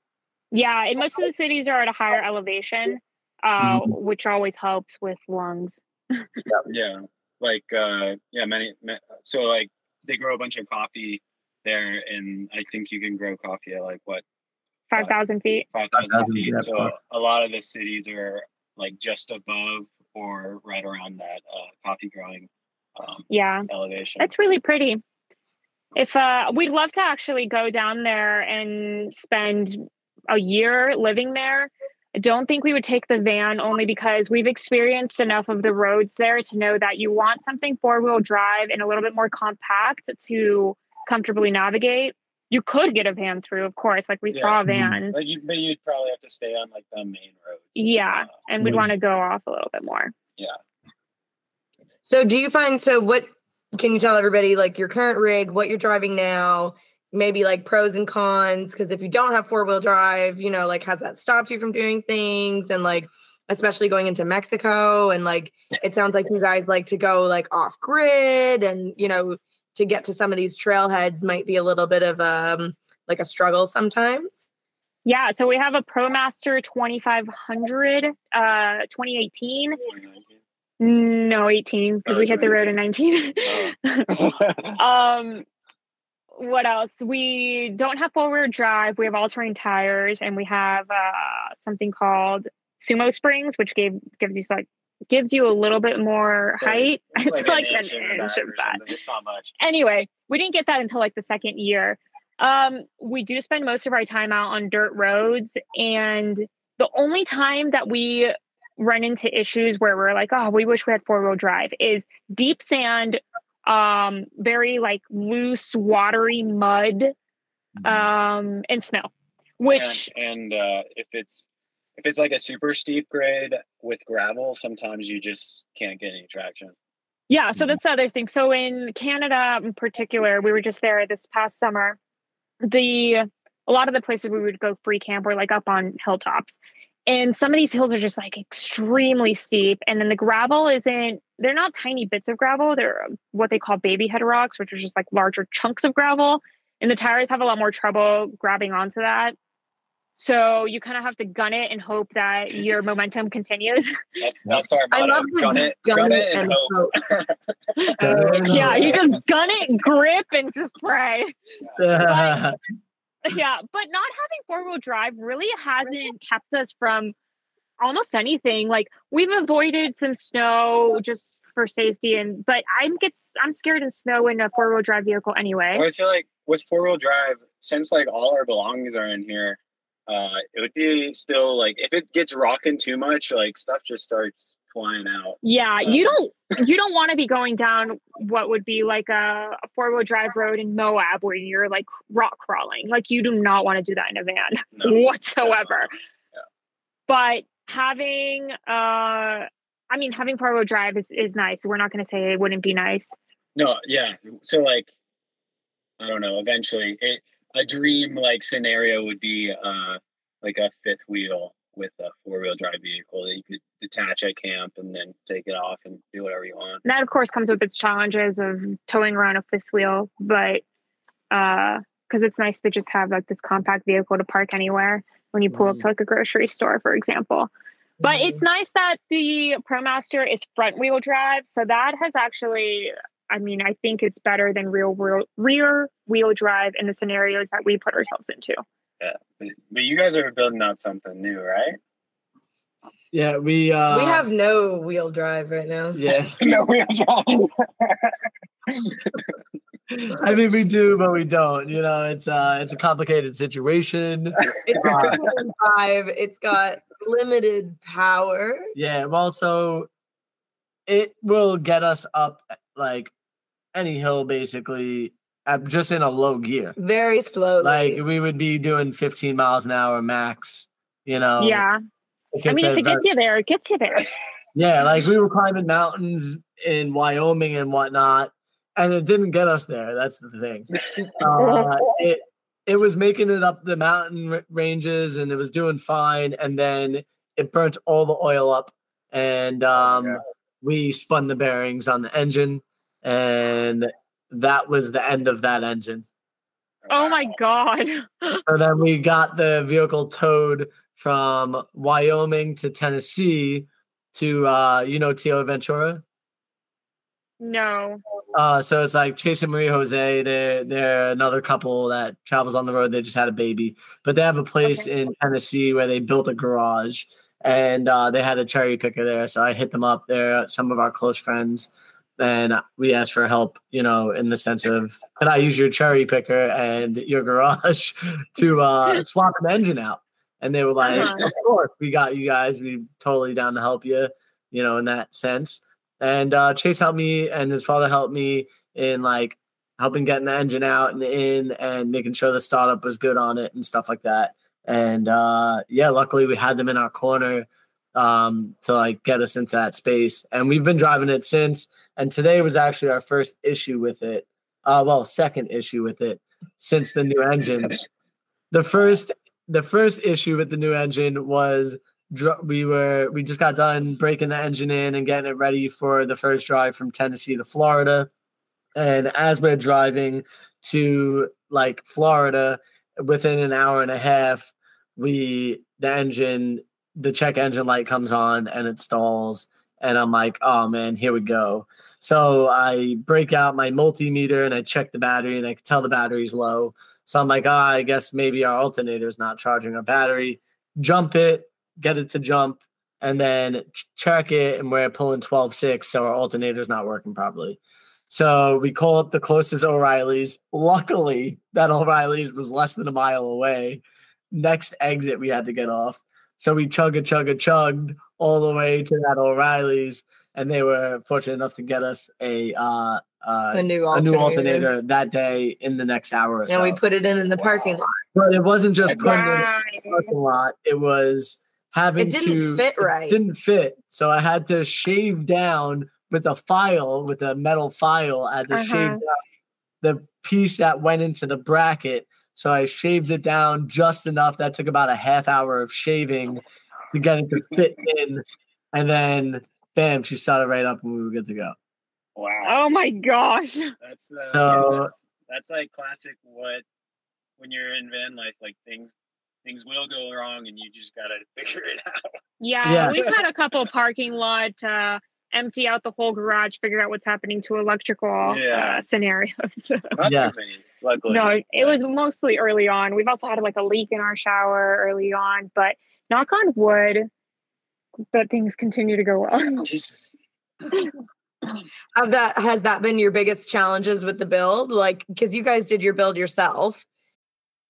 yeah and most of the cities are at a higher elevation uh, mm-hmm. which always helps with lungs yeah, yeah like uh yeah many so like they grow a bunch of coffee there and i think you can grow coffee at like what 5,000 feet. 5,000 feet. So a lot of the cities are like just above or right around that uh, coffee growing um, yeah elevation. It's really pretty. If uh, we'd love to actually go down there and spend a year living there. I don't think we would take the van only because we've experienced enough of the roads there to know that you want something four wheel drive and a little bit more compact to comfortably navigate you could get a van through, of course. Like we Yeah. saw Mhm. vans. But you, but you'd probably have to stay on like the main roads. Yeah. Uh, And we'd Mhm. want to go off a little bit more. Yeah. So do you find so what can you tell everybody like your current rig, what you're driving now, maybe like pros and cons? Because if you don't have four wheel drive, you know, like has that stopped you from doing things and like especially going into Mexico and like it sounds like you guys like to go like off grid and you know to get to some of these trailheads might be a little bit of um like a struggle sometimes. Yeah. So we have a ProMaster 2500, uh, 2018. No, 18, because Oh, we hit the road in 19. Oh. um, what else? We don't have four wheel drive. We have all terrain tires, and we have uh, something called Sumo Springs, which gave gives you like gives you a little bit more like- height. It's like, an an inch in inch of that. It's not much. Anyway, we didn't get that until like the second year. Um, we do spend most of our time out on dirt roads, and the only time that we run into issues where we're like, oh, we wish we had four wheel drive is deep sand, um, very like loose, watery mud, um, and snow. Which and, and uh, if it's if it's like a super steep grade with gravel, sometimes you just can't get any traction. Yeah, so that's the other thing. So in Canada in particular, we were just there this past summer. The a lot of the places we would go free camp were like up on hilltops. And some of these hills are just like extremely steep. And then the gravel isn't, they're not tiny bits of gravel. They're um, what they call baby head rocks, which are just like larger chunks of gravel. And the tires have a lot more trouble grabbing onto that. So you kind of have to gun it and hope that your momentum continues. That's that's our I love gun it, gun, it, and hope. hope. yeah, you just gun it, grip, and just pray. Yeah. yeah, but not having four wheel drive really hasn't kept us from almost anything. Like we've avoided some snow just for safety, and but I'm gets I'm scared in snow in a four wheel drive vehicle anyway. Well, I feel like with four wheel drive, since like all our belongings are in here, uh, it would be still like if it gets rocking too much, like stuff just starts flying out. Yeah, you don't you don't want to be going down what would be like a, a four wheel drive road in Moab where you're like rock crawling. Like you do not want to do that in a van No, whatsoever. Yeah. But having uh I mean having four wheel drive is, is nice. We're not gonna say it wouldn't be nice. No, yeah. So like, I don't know. Eventually, it a dream like scenario would be uh like a fifth wheel with a four wheel drive vehicle that you could detach at camp and then take it off and do whatever you want. That of course comes with its challenges of towing around a fifth wheel, but uh because it's nice to just have like this compact vehicle to park anywhere when you pull up to like a grocery store, for example. But mm-hmm. it's nice that the ProMaster is front wheel drive. So that has actually, I mean, I think it's better than real real rear wheel drive in the scenarios that we put ourselves into. Yeah, but, but you guys are building out something new, right? Yeah, we uh we have no wheel drive right now. yeah. no wheel drive. I mean we do, but we don't. You know, it's uh it's a complicated situation. It's Uh, a wheel drive. It's got limited power. Yeah, well, so it will get us up like any hill basically at just in a low gear. Very slowly. Like we would be doing 15 miles an hour max, you know. yeah. If I mean, if it gets you there, it gets you there. Yeah, like we were climbing mountains in Wyoming and whatnot, and it didn't get us there. That's the thing. Uh, it it was making it up the mountain ranges, and it was doing fine, and then it burnt all the oil up, and um, we spun the bearings on the engine, and that was the end of that engine. Oh my God. So then we got the vehicle towed from Wyoming to Tennessee to uh, you know Tio Ventura. no. Uh, so it's like Chase and Marie Jose. They're they're another couple that travels on the road. They just had a baby, but they have a place Okay. in Tennessee where they built a garage, and uh, they had a cherry picker there. So I hit them up. They're some of our close friends, and we asked for help. You know, in the sense of could I use your cherry picker and your garage to uh, swap an engine out? And they were like, Uh-huh. "Of course, we got you guys. We totally down to help you." You know, in that sense and uh, Chase helped me, and his father helped me in like helping getting the engine out and in and making sure the startup was good on it and stuff like that. And uh, yeah, luckily we had them in our corner um, to like get us into that space. And we've been driving it since. And today was actually our first issue with it. Uh, well, second issue with it since the new engine. The first, the first issue with the new engine was dr- we were we just got done breaking the engine in and getting it ready for the first drive from Tennessee to Florida. And as we're driving to like Florida, within an hour and a half, we the engine, the check engine light comes on and it stalls. And I'm like, oh man, here we go. So I break out my multimeter and I check the battery and I can tell the battery's low. So I'm like, oh, I guess maybe our alternator is not charging our battery. Jump it, get it to jump, and then check it. And we're pulling 12 6. So our alternator's not working properly. So we call up the closest O'Reilly's. Luckily, that O'Reilly's was less than a mile away. Next exit, we had to get off. So we chug a chug a chugged all the way to that O'Reilly's, and they were fortunate enough to get us a uh, uh, A new a new alternator. alternator that day in the next hour or And so. we put it in in the parking lot. but it wasn't just in Wow. the parking lot; it was having It didn't to fit it right. didn't fit, so I had to shave down with a file, with a metal file. I had to Uh-huh. down the piece that went into the bracket. So I shaved it down just enough. That took about a half hour of shaving to get it to fit in, and then bam, she started right up, and we were good to go. Wow. Oh my gosh. That's the yeah, So- that's, that's like classic what when you're in van life, like things things will go wrong and you just gotta figure it out. Yeah, Yeah. we've had a couple parking lot uh, empty out the whole garage, figure out what's happening to electrical Yeah. uh, scenarios. Not Yes. too many, luckily. no, it was mostly early on. We've also had like a leak in our shower early on, but knock on wood that things continue to go well. Have that has that been your biggest challenges with the build? Like, because you guys did your build yourself.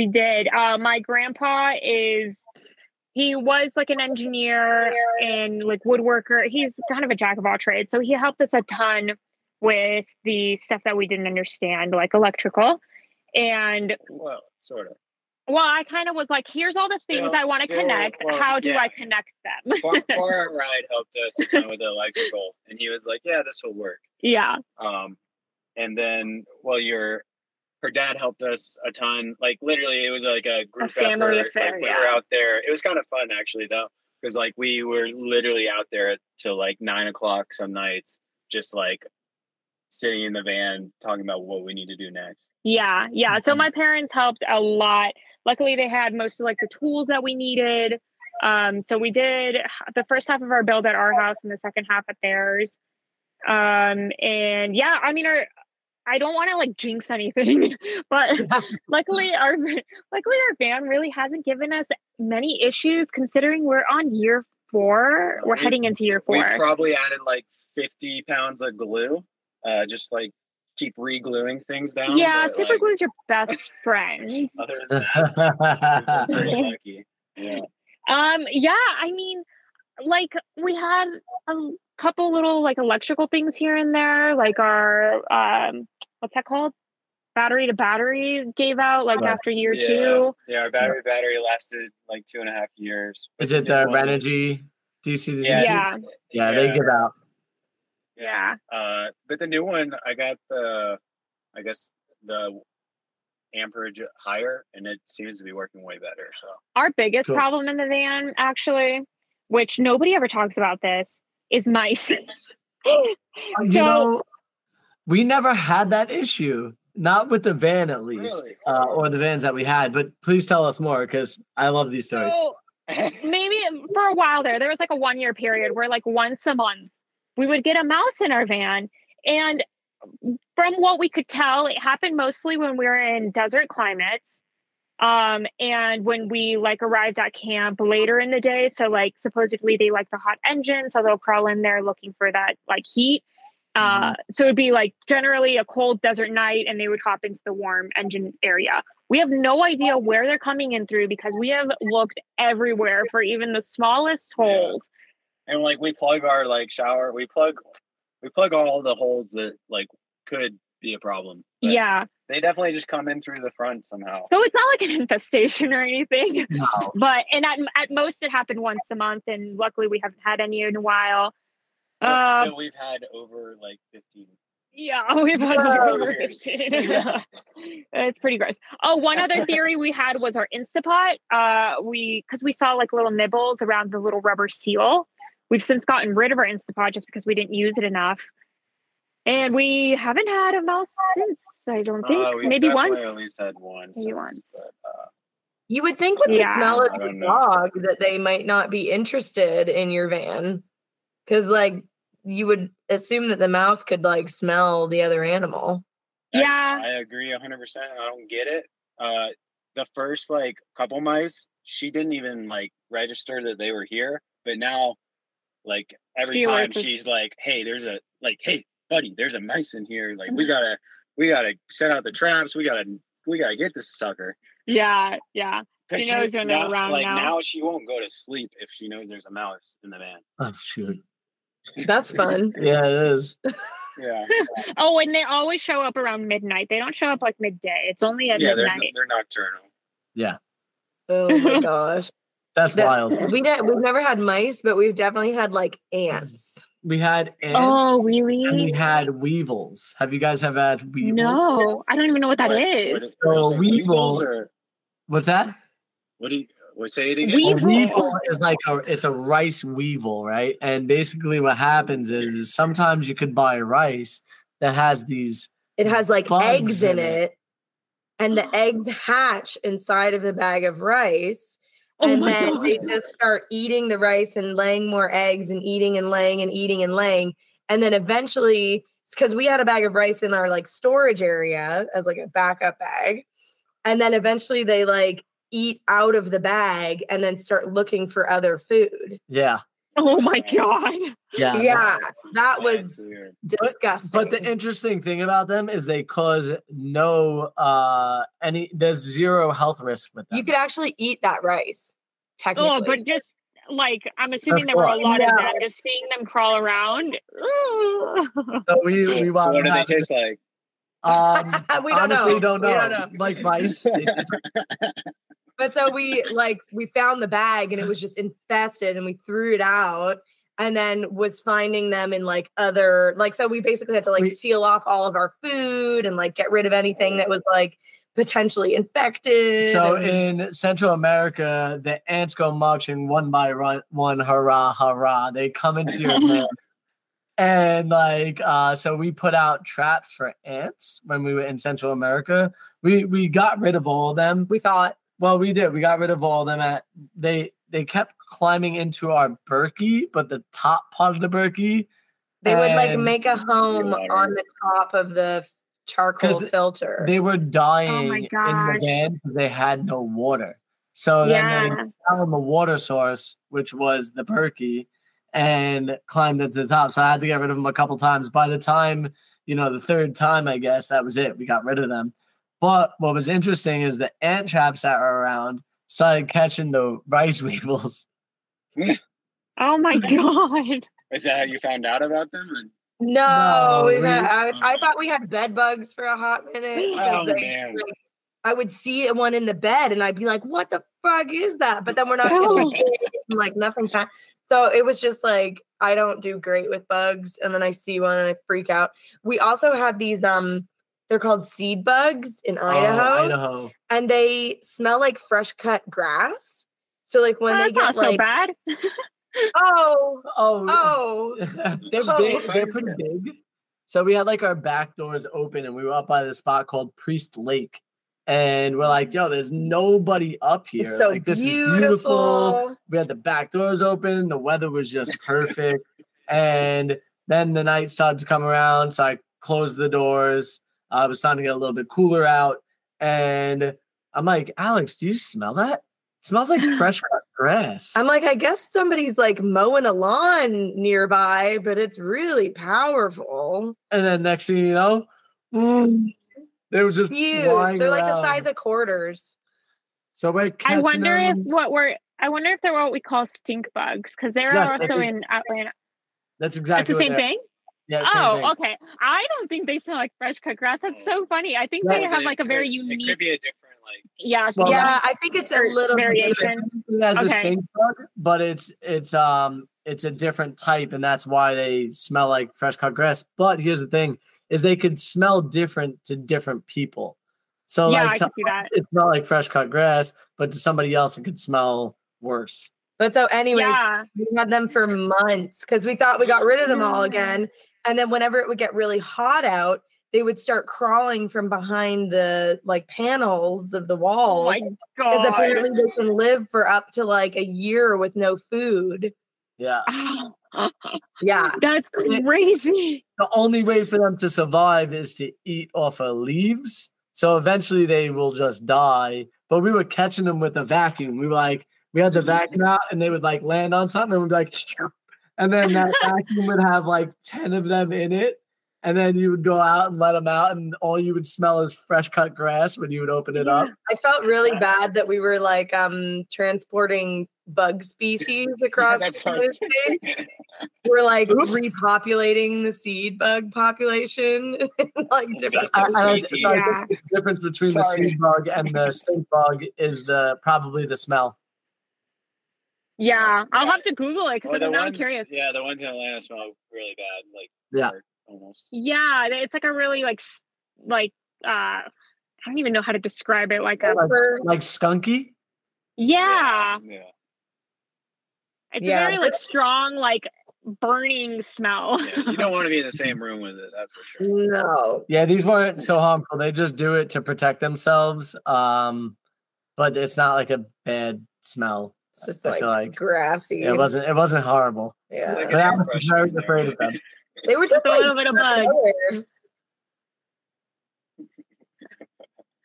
We did. Uh, my grandpa is, he was like an engineer and like woodworker. He's kind of a jack of all trades. So he helped us a ton with the stuff that we didn't understand, like electrical. And well, sort of. well, I kind of was like, here's all the things Still- I want to connect. How do yeah. I connect them? Far, far ride helped us a ton with the electrical, and he was like, "Yeah, this will work." yeah. Um, and then, well, your her dad helped us a ton. Like literally, it was like a group family effort. affair, Like, we yeah. were out there. It was kind of fun actually, though, because like we were literally out there till like nine o'clock some nights, just like sitting in the van talking about what we need to do next. Yeah, yeah. So my parents helped a lot. Luckily, they had most of like the tools that we needed. Um, so we did the first half of our build at our house and the second half at theirs. Um, and yeah, I mean, our I don't want to like jinx anything, but luckily our luckily our van really hasn't given us many issues considering we're on year four. We're We- heading into year four. We four. probably added like fifty pounds of glue, uh, just like keep re-gluing things down. yeah, but, super like, glue is your best friend. Other than that, we're lucky. Yeah. Um, yeah, I mean, like we had a couple little like electrical things here and there, like our um, what's that called? Battery to battery gave out like Right. after year yeah. two. Yeah, our battery battery lasted like two and a half years. Is it the one- Renogy DC to Yeah. DC? Yeah, Yeah, they give out. yeah. Uh, but the new one, I got the, I guess the amperage higher, and it seems to be working way better. So Our biggest Cool. problem in the van, actually, which nobody ever talks about this, is mice. you so know, we never had that issue. Not with the van, at least, Really? uh, or the vans that we had. But please tell us more because I love these stories. So maybe for a while there, there was like a one year period where like once a month we would get a mouse in our van and from what we could tell, it happened mostly when we were in desert climates. Um, and when we like arrived at camp later in the day, so like supposedly they like the hot engine, so they'll crawl in there looking for that like heat. Uh, so it'd be like generally a cold desert night, and they would hop into the warm engine area. We have no idea where they're coming in through because we have looked everywhere for even the smallest holes. and like we plug our like shower, we plug we plug all the holes that like could be a problem. but Yeah. they definitely just come in through the front somehow. So it's not like an infestation or anything. No. But and at at most it happened once a month, and luckily we haven't had any in a while. But- Uh, but we've had over like fifteen. yeah, we've had Whoa. over 15. it's pretty gross. Oh, one other theory we had was our Instapot. Uh, we because we saw like little nibbles around the little rubber seal. We've since gotten rid of our Instapot just because we didn't use it enough. And we haven't had a mouse since, I don't think. Uh, Maybe once. At least had one. Maybe since, once. but, uh, You would think with Yeah. the smell of I your know. dog that they might not be interested in your van. Cause like you would assume that the mouse could like smell the other animal. Yeah. I, agree hundred percent. I don't get it. Uh, the first like couple mice, she didn't even like register that they were here, but now, like every She time alerts us. she's like, "Hey, there's a like, hey, buddy, there's a mice in here. Like, we gotta, we gotta set out the traps. We gotta, we gotta get this sucker." Yeah, Yeah. She knows when they're now- around Like now. she won't go to sleep if she knows there's a mouse in the van. Oh shoot. That's fun. Yeah, it is. Yeah, Oh, and they always show up around midnight. They don't show up like midday. It's only at yeah, they're midnight. they're nocturnal. Yeah. Oh my gosh. That's That- wild. We ne- we've never had mice, but we've definitely had like ants. We had ants Oh, really? and we had weevils. Have you guys ever had weevils? No, I don't even know what that What- is. what- what So is it, weasels weevil- or What's that? what do you? What say it again? A Weevil. weevil is like a it's a rice weevil, right? And basically what happens is, is sometimes you could buy rice that has these It has like eggs in in it. it, and the eggs hatch inside of the bag of rice. Oh and my then they just start eating the rice and laying more eggs and eating and laying and eating and laying. And then eventually, because we had a bag of rice in our like storage area as like a backup bag. And then eventually they like eat out of the bag and then start looking for other food. yeah. Oh my god. Yeah. yeah, that was disgusting. But the interesting thing about them is they cause no uh any there's zero health risk with them. you could actually eat that rice. Technically. Oh, but just like I'm assuming there were a course. lot of Yeah. them. Just seeing them crawl around. Ugh. so we, So, we so what do they up- taste like? Um we don't honestly know. don't know. We don't know. Like mice. But so we like we found the bag and it was just infested and we threw it out and then was finding them in like other like so we basically had to like We- seal off all of our food and like get rid of anything that was like potentially infected. so and- in Central America, the ants go marching one by one, hurrah, hurrah. They come into your van. And like uh so we put out traps for ants when we were in Central America. We we got rid of all of them. we thought Well, we did. We got rid of all of them at they they kept climbing into our Berkey, but the top part of the Berkey. they would like make a home water. on the top of the charcoal filter. They were oh dying in the gosh. van because they had no water. So then they found the water source, which was the Berkey, and climbed it to the top. So I had to get rid of them a couple times. By the time, you know, the third time, I guess that was it. We got rid of them. But what was interesting is the ant traps that were around started catching the rice weevils. Oh my god. Is that how you found out about them? And- No, No, we've we- had- I, I thought we had bed bugs for a hot minute. Oh, they, man. like, I would see one in the bed and I'd be like, "What the fuck is that?" But then we're not Oh. gonna get it, and, like nothing. So it was just like I don't do great with bugs, and then I see one and I freak out. We also had these um, they're called seed bugs in Oh, Idaho, Idaho. and they smell like fresh cut grass. So like when Oh, they that's get not so like, bad. oh, Oh, oh, they're Oh. big. They're pretty big. So we had like our back doors open, and we were up by the spot called Priest Lake, and we're like, "Yo, there's nobody up here. it's so like, this beautiful. is beautiful." We had the back doors open. The weather was just perfect, and then the night started to come around. So I closed the doors. Uh, it was starting to get a little bit cooler out, and I'm like, Alex, do you smell that? It smells like fresh cut grass. I'm like, I guess somebody's like mowing a lawn nearby, but it's really powerful. And then next thing you know, boom, they were just Huge. flying They're like the size of quarters. So I catching wonder if what we're I wonder if they're what we call stink bugs because they're Yes, they also in Atlanta. That's It's exactly the what same thing. Yeah, Oh, thing. okay. I don't think they smell like fresh cut grass. That's so funny. I think Yeah, they have like a very could- unique. It could be a different like. yeah, Well, yeah, I think it's a little variation. It has a stink bug, but it's it's um it's a different type, and that's why they smell like fresh cut grass. But here's the thing: is they could smell different to different people. So Yeah, like I to can see that. it's not like fresh cut grass, but to somebody else it could smell worse. But so, anyways, Yeah. we had them for months because we thought we got rid of them all again. And then whenever it would get really hot out, they would start crawling from behind the like panels of the Oh walls. my Because apparently they can live for up to like a year with no food. Yeah. Yeah. That's crazy. The only way for them to survive is to eat off of leaves. So eventually they will just die. But we were catching them with a vacuum. We were like, we had the vacuum out and they would like land on something and we'd be like, and then that vacuum would have like 10 of them in it. And then you would go out and let them out, and all you would smell is fresh cut grass when you would open it up. I felt really bad that we were like um transporting bug species across that's the what state. We're like Oops. repopulating the seed bug population in like different I- I- I Yeah. the difference between Sorry. the seed bug and the stink bug is the probably the smell. Yeah, I'll have to Google it because Or the I'm ones, curious. Yeah, the ones in Atlanta smell really bad. Like Yeah. almost. Yeah, it's like a really like like uh I don't even know how to describe it. Like a Like, like skunky. yeah, Yeah. it's Yeah, a very like strong like burning smell. yeah. You don't want to be in the same room with it. That's for sure. no. Yeah, these weren't so harmful. They just do it to protect themselves. Um, but it's not like a bad smell. It's just like, like grassy. It wasn't. It wasn't horrible. Yeah. like But I was very there. afraid of them. They were just a little bit of bug.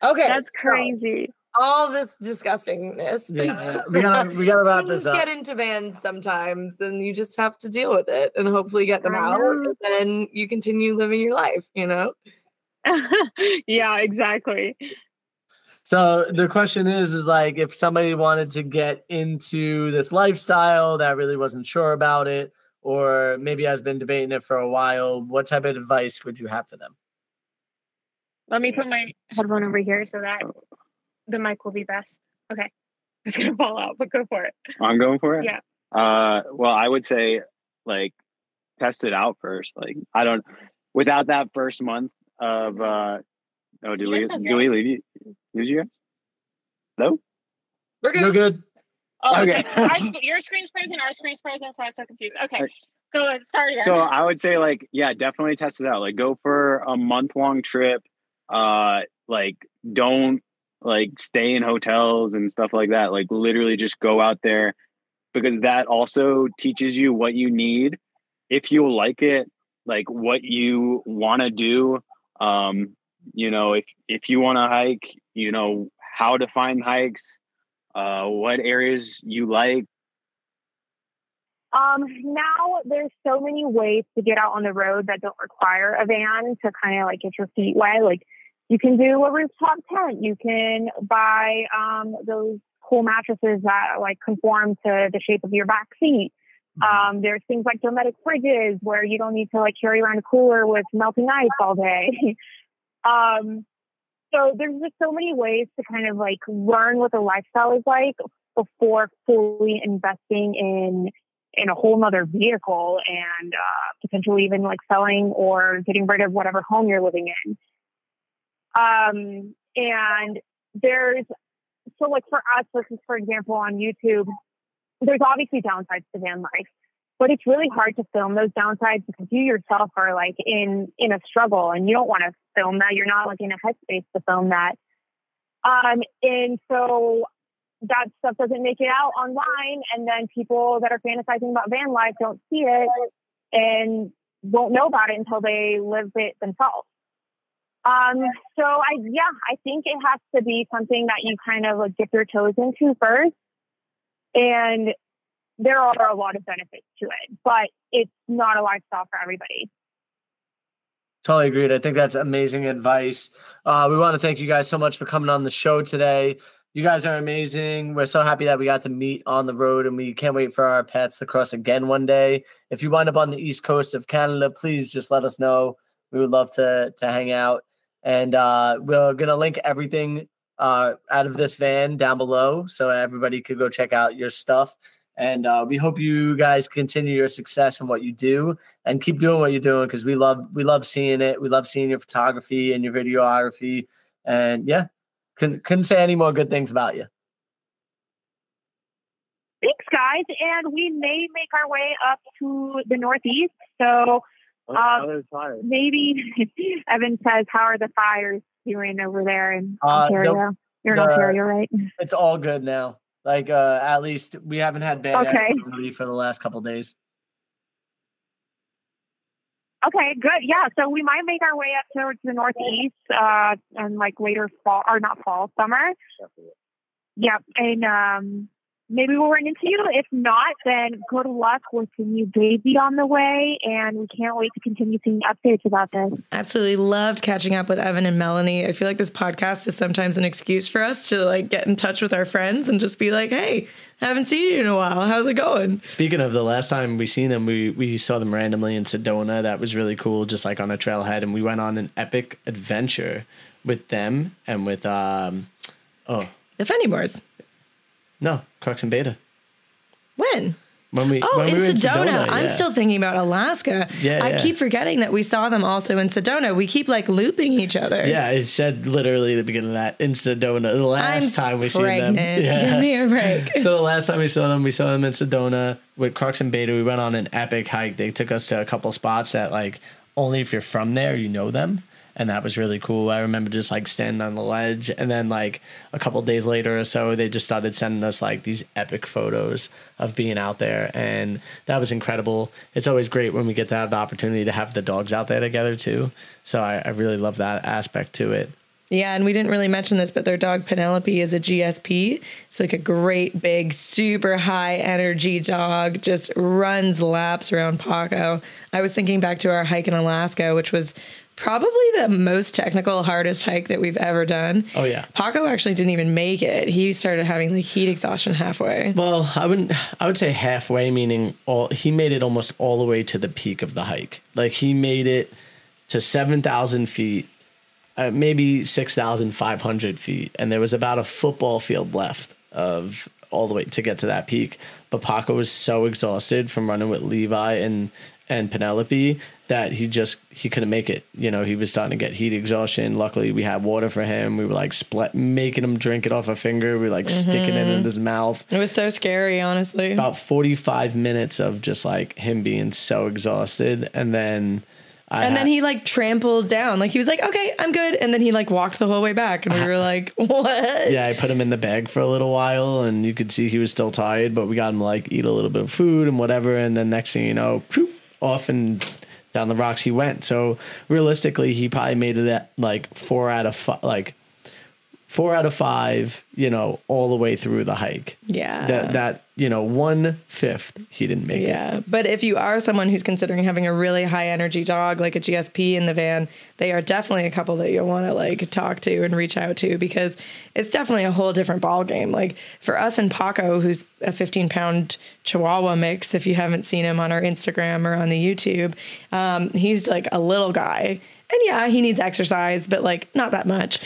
Okay. That's so crazy. all this disgustingness. Yeah, we gotta we gotta wrap this up. get into vans sometimes and you just have to deal with it and hopefully get them out and then you continue living your life, you know? yeah, exactly. So the question is, is like if somebody wanted to get into this lifestyle that really wasn't sure about it, or maybe has been debating it for a while, what type of advice would you have for them? Let me put my headphone over here so that the mic will be best. Okay. It's gonna fall out, but go for it. I'm going for it. Yeah. Uh, well, I would say like test it out first. Like I don't without that first month of uh oh do You we guys do we leave you lose you guys? No? We're You're good. good. Oh, okay. Okay. our, sc- your screen's frozen, our screen's frozen, so I'm so confused. Okay. Okay. Go ahead, start again. So I would say like yeah, definitely test it out. Like go for a month long trip. Uh like don't like stay in hotels and stuff like that. Like literally just go out there because that also teaches you what you need if you like it, like what you want to do. Um you know, if if you want to hike, you know how to find hikes, uh what areas you like Um, now there's so many ways to get out on the road that don't require a van to kind of like get your feet wet. Like you can do a rooftop tent. You can buy um, those cool mattresses that like conform to the shape of your back seat. Um, there's things like Dometic fridges where you don't need to like carry around a cooler with melting ice all day. um, so there's just so many ways to kind of like learn what the lifestyle is like before fully investing in in a whole nother vehicle and uh, potentially even like selling or getting rid of whatever home you're living in. Um, and there's so like for us, is for example on YouTube, there's obviously downsides to van life, but it's really hard to film those downsides because you yourself are like in in a struggle and you don't want to film that. You're not like in a headspace to film that. Um, and so that stuff doesn't make it out online and then people that are fantasizing about van life don't see it and won't know about it until they live it themselves. Um, so I, yeah, I think it has to be something that you kind of like dip your toes into first. And there are a lot of benefits to it, but it's not a lifestyle for everybody. Totally agreed. I think that's amazing advice. Uh, we want to thank you guys so much for coming on the show today. You guys are amazing. We're so happy that we got to meet on the road and we can't wait for our pets to cross again one day. If you wind up on the east coast of Canada, please just let us know. We would love to to hang out. And uh, we're gonna link everything uh, out of this van down below so everybody could go check out your stuff. And uh, we hope you guys continue your success in what you do and keep doing what you're doing because we love we love seeing it. We love seeing your photography and your videography. And yeah, couldn't couldn't say any more good things about you. Thanks, guys. And we may make our way up to the Northeast. So um, maybe Evan says, How are the fires doing over there in Uh, the- Ontario? You're in the- Ontario, right? It's all good now. Like uh, at least we haven't had bad Okay. activity for the last couple days. Okay, good. Yeah, so we might make our way up towards the Northeast uh, and like later fall, or not fall, summer. Yep, and um, maybe we'll run into you. If not, then good luck with the new baby on the way, and we can't wait to continue seeing updates about this. Absolutely loved catching up with Evan and Melanny. I feel like this podcast is sometimes an excuse for us to like get in touch with our friends and just be like, "Hey, I haven't seen you in a while. How's it going?" Speaking of the last time we seen them, we we saw them randomly in Sedona. That was really cool, just like on a trailhead, and we went on an epic adventure with them and with um oh The Fenimores. No Crux and Beta When? when we Oh, when in we were Sedona. I'm yeah. still thinking about Alaska. Yeah, I yeah. keep forgetting that we saw them also in Sedona. We keep like looping each other. yeah. It said literally at the beginning of that in Sedona. The last I'm time we seen pregnant. them, yeah. Give me a break. so the last time we saw them, we saw them in Sedona with Crux and Beta. We went on an epic hike. They took us to a couple spots that like only if you're from there you know them. And that was really cool. I remember just like standing on the ledge, and then like a couple days later or so, they just started sending us like these epic photos of being out there, and that was incredible. It's always great when we get to have the opportunity to have the dogs out there together too. So I, I really love that aspect to it. Yeah, and we didn't really mention this, but their dog Penelope is a GSP. It's like a great, big, super high energy dog, just runs laps around Paco. I was thinking back to our hike in Alaska, which was probably the most technical, hardest hike that we've ever done. Oh yeah. Paco actually didn't even make it. He started having like heat exhaustion halfway. Well, I wouldn't. I would say halfway, meaning all. He made it almost all the way to the peak of the hike. Like he made it to seven thousand feet, uh, maybe six thousand five hundred feet, and there was about a football field left of all the way to get to that peak. But Paco was so exhausted from running with Levi and and Penelope that he just he couldn't make it. You know, he was starting to get heat exhaustion. Luckily, we had water for him. We were like split, making him drink it off a finger. We were like sticking it mm-hmm. in his mouth It was so scary, honestly. about 45 minutes of just like him being so exhausted and then I and then he like trampled down. Like he was like, okay, I'm good. And then he like walked the whole way back. And we were like, what? yeah I put him in the bag for a little while and you could see he was still tired but we got him like eat a little bit of food and whatever and then next thing you know poof, off and down the rocks he went. So realistically he probably made it at like four out of five like four out of five you know all the way through the hike Yeah. that that you know one fifth he didn't make it Yeah, but if you are someone who's considering having a really high energy dog like a GSP in the van, they are definitely a couple that you'll want to like talk to and reach out to because it's definitely a whole different ball game. Like for us and Paco, who's a 15 pound Chihuahua mix, if you haven't seen him on our Instagram or on the YouTube, um, he's like a little guy, and yeah, he needs exercise, but like not that much.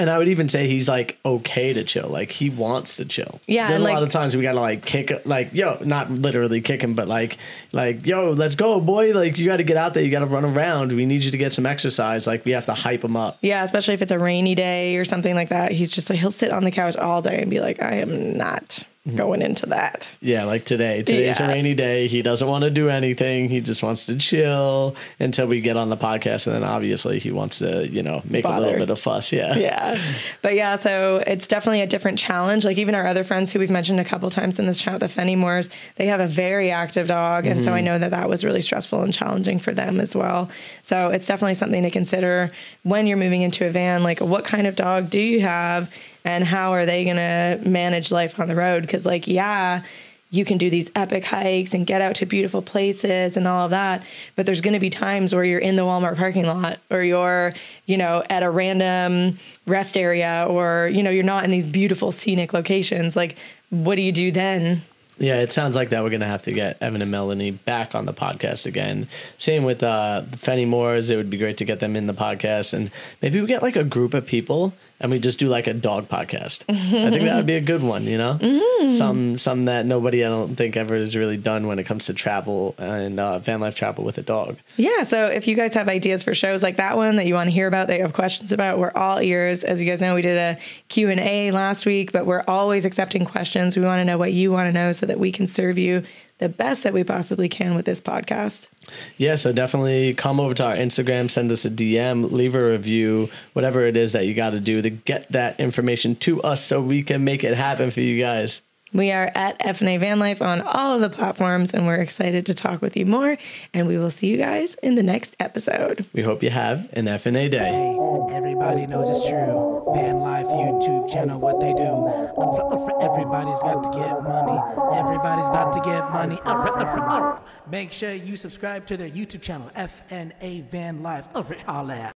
And I would even say he's like okay to chill. Like he wants to chill. Yeah, There's a lot of times we gotta like kick like yo, not literally kick him, but like like yo, let's go, boy. Like you got to get out there. You got to run around. We need you to get some exercise. Like we have to hype him up. Yeah, especially if it's a rainy day or something like that. He's just like he'll sit on the couch all day and be like, I am not going into that. Yeah, like today. Today's Yeah. a rainy day. He doesn't want to do anything. He just wants to chill until we get on the podcast. And then obviously he wants to, you know, make a little bit of fuss. Yeah. yeah. But yeah, so it's definitely a different challenge. Like even our other friends who we've mentioned a couple times in this chat, the Fenimores, they have a very active dog. And so I Mhm. know that that was really stressful and challenging for them as well. So it's definitely something to consider when you're moving into a van. Like what kind of dog do you have and how are they going to manage life on the road? Because like, yeah, you can do these epic hikes and get out to beautiful places and all of that. But there's going to be times where you're in the Walmart parking lot or you're, you know, at a random rest area or, you know, you're not in these beautiful scenic locations. Like, what do you do then? Yeah, it sounds like that we're gonna have to get Evan and Melanny back on the podcast again. Same with uh Fenimores. It would be great to get them in the podcast and maybe we get like a group of people and we just do like a dog podcast. I think that would be a good one, you know? Mm. Some some that nobody I don't think ever has really done when it comes to travel and uh, van life travel with a dog. Yeah. So if you guys have ideas for shows like that one that you want to hear about, that you have questions about, we're all ears. As you guys know, we did a Q&A last week, but we're always accepting questions. We want to know what you want to know so that we can serve you the best that we possibly can with this podcast. Yeah, so definitely come over to our Instagram, send us a DM, leave a review, whatever it is that you got to do to get that information to us so we can make it happen for you guys. We are at FNA Van Life on all of the platforms, and we're excited to talk with you more. And we will see you guys in the next episode. We hope you have an FNA day. Everybody knows it's true. Van Life YouTube channel, what they do. Everybody's got to get money. Everybody's about to get money. Make sure you subscribe to their YouTube channel, FNA Van Life. All that.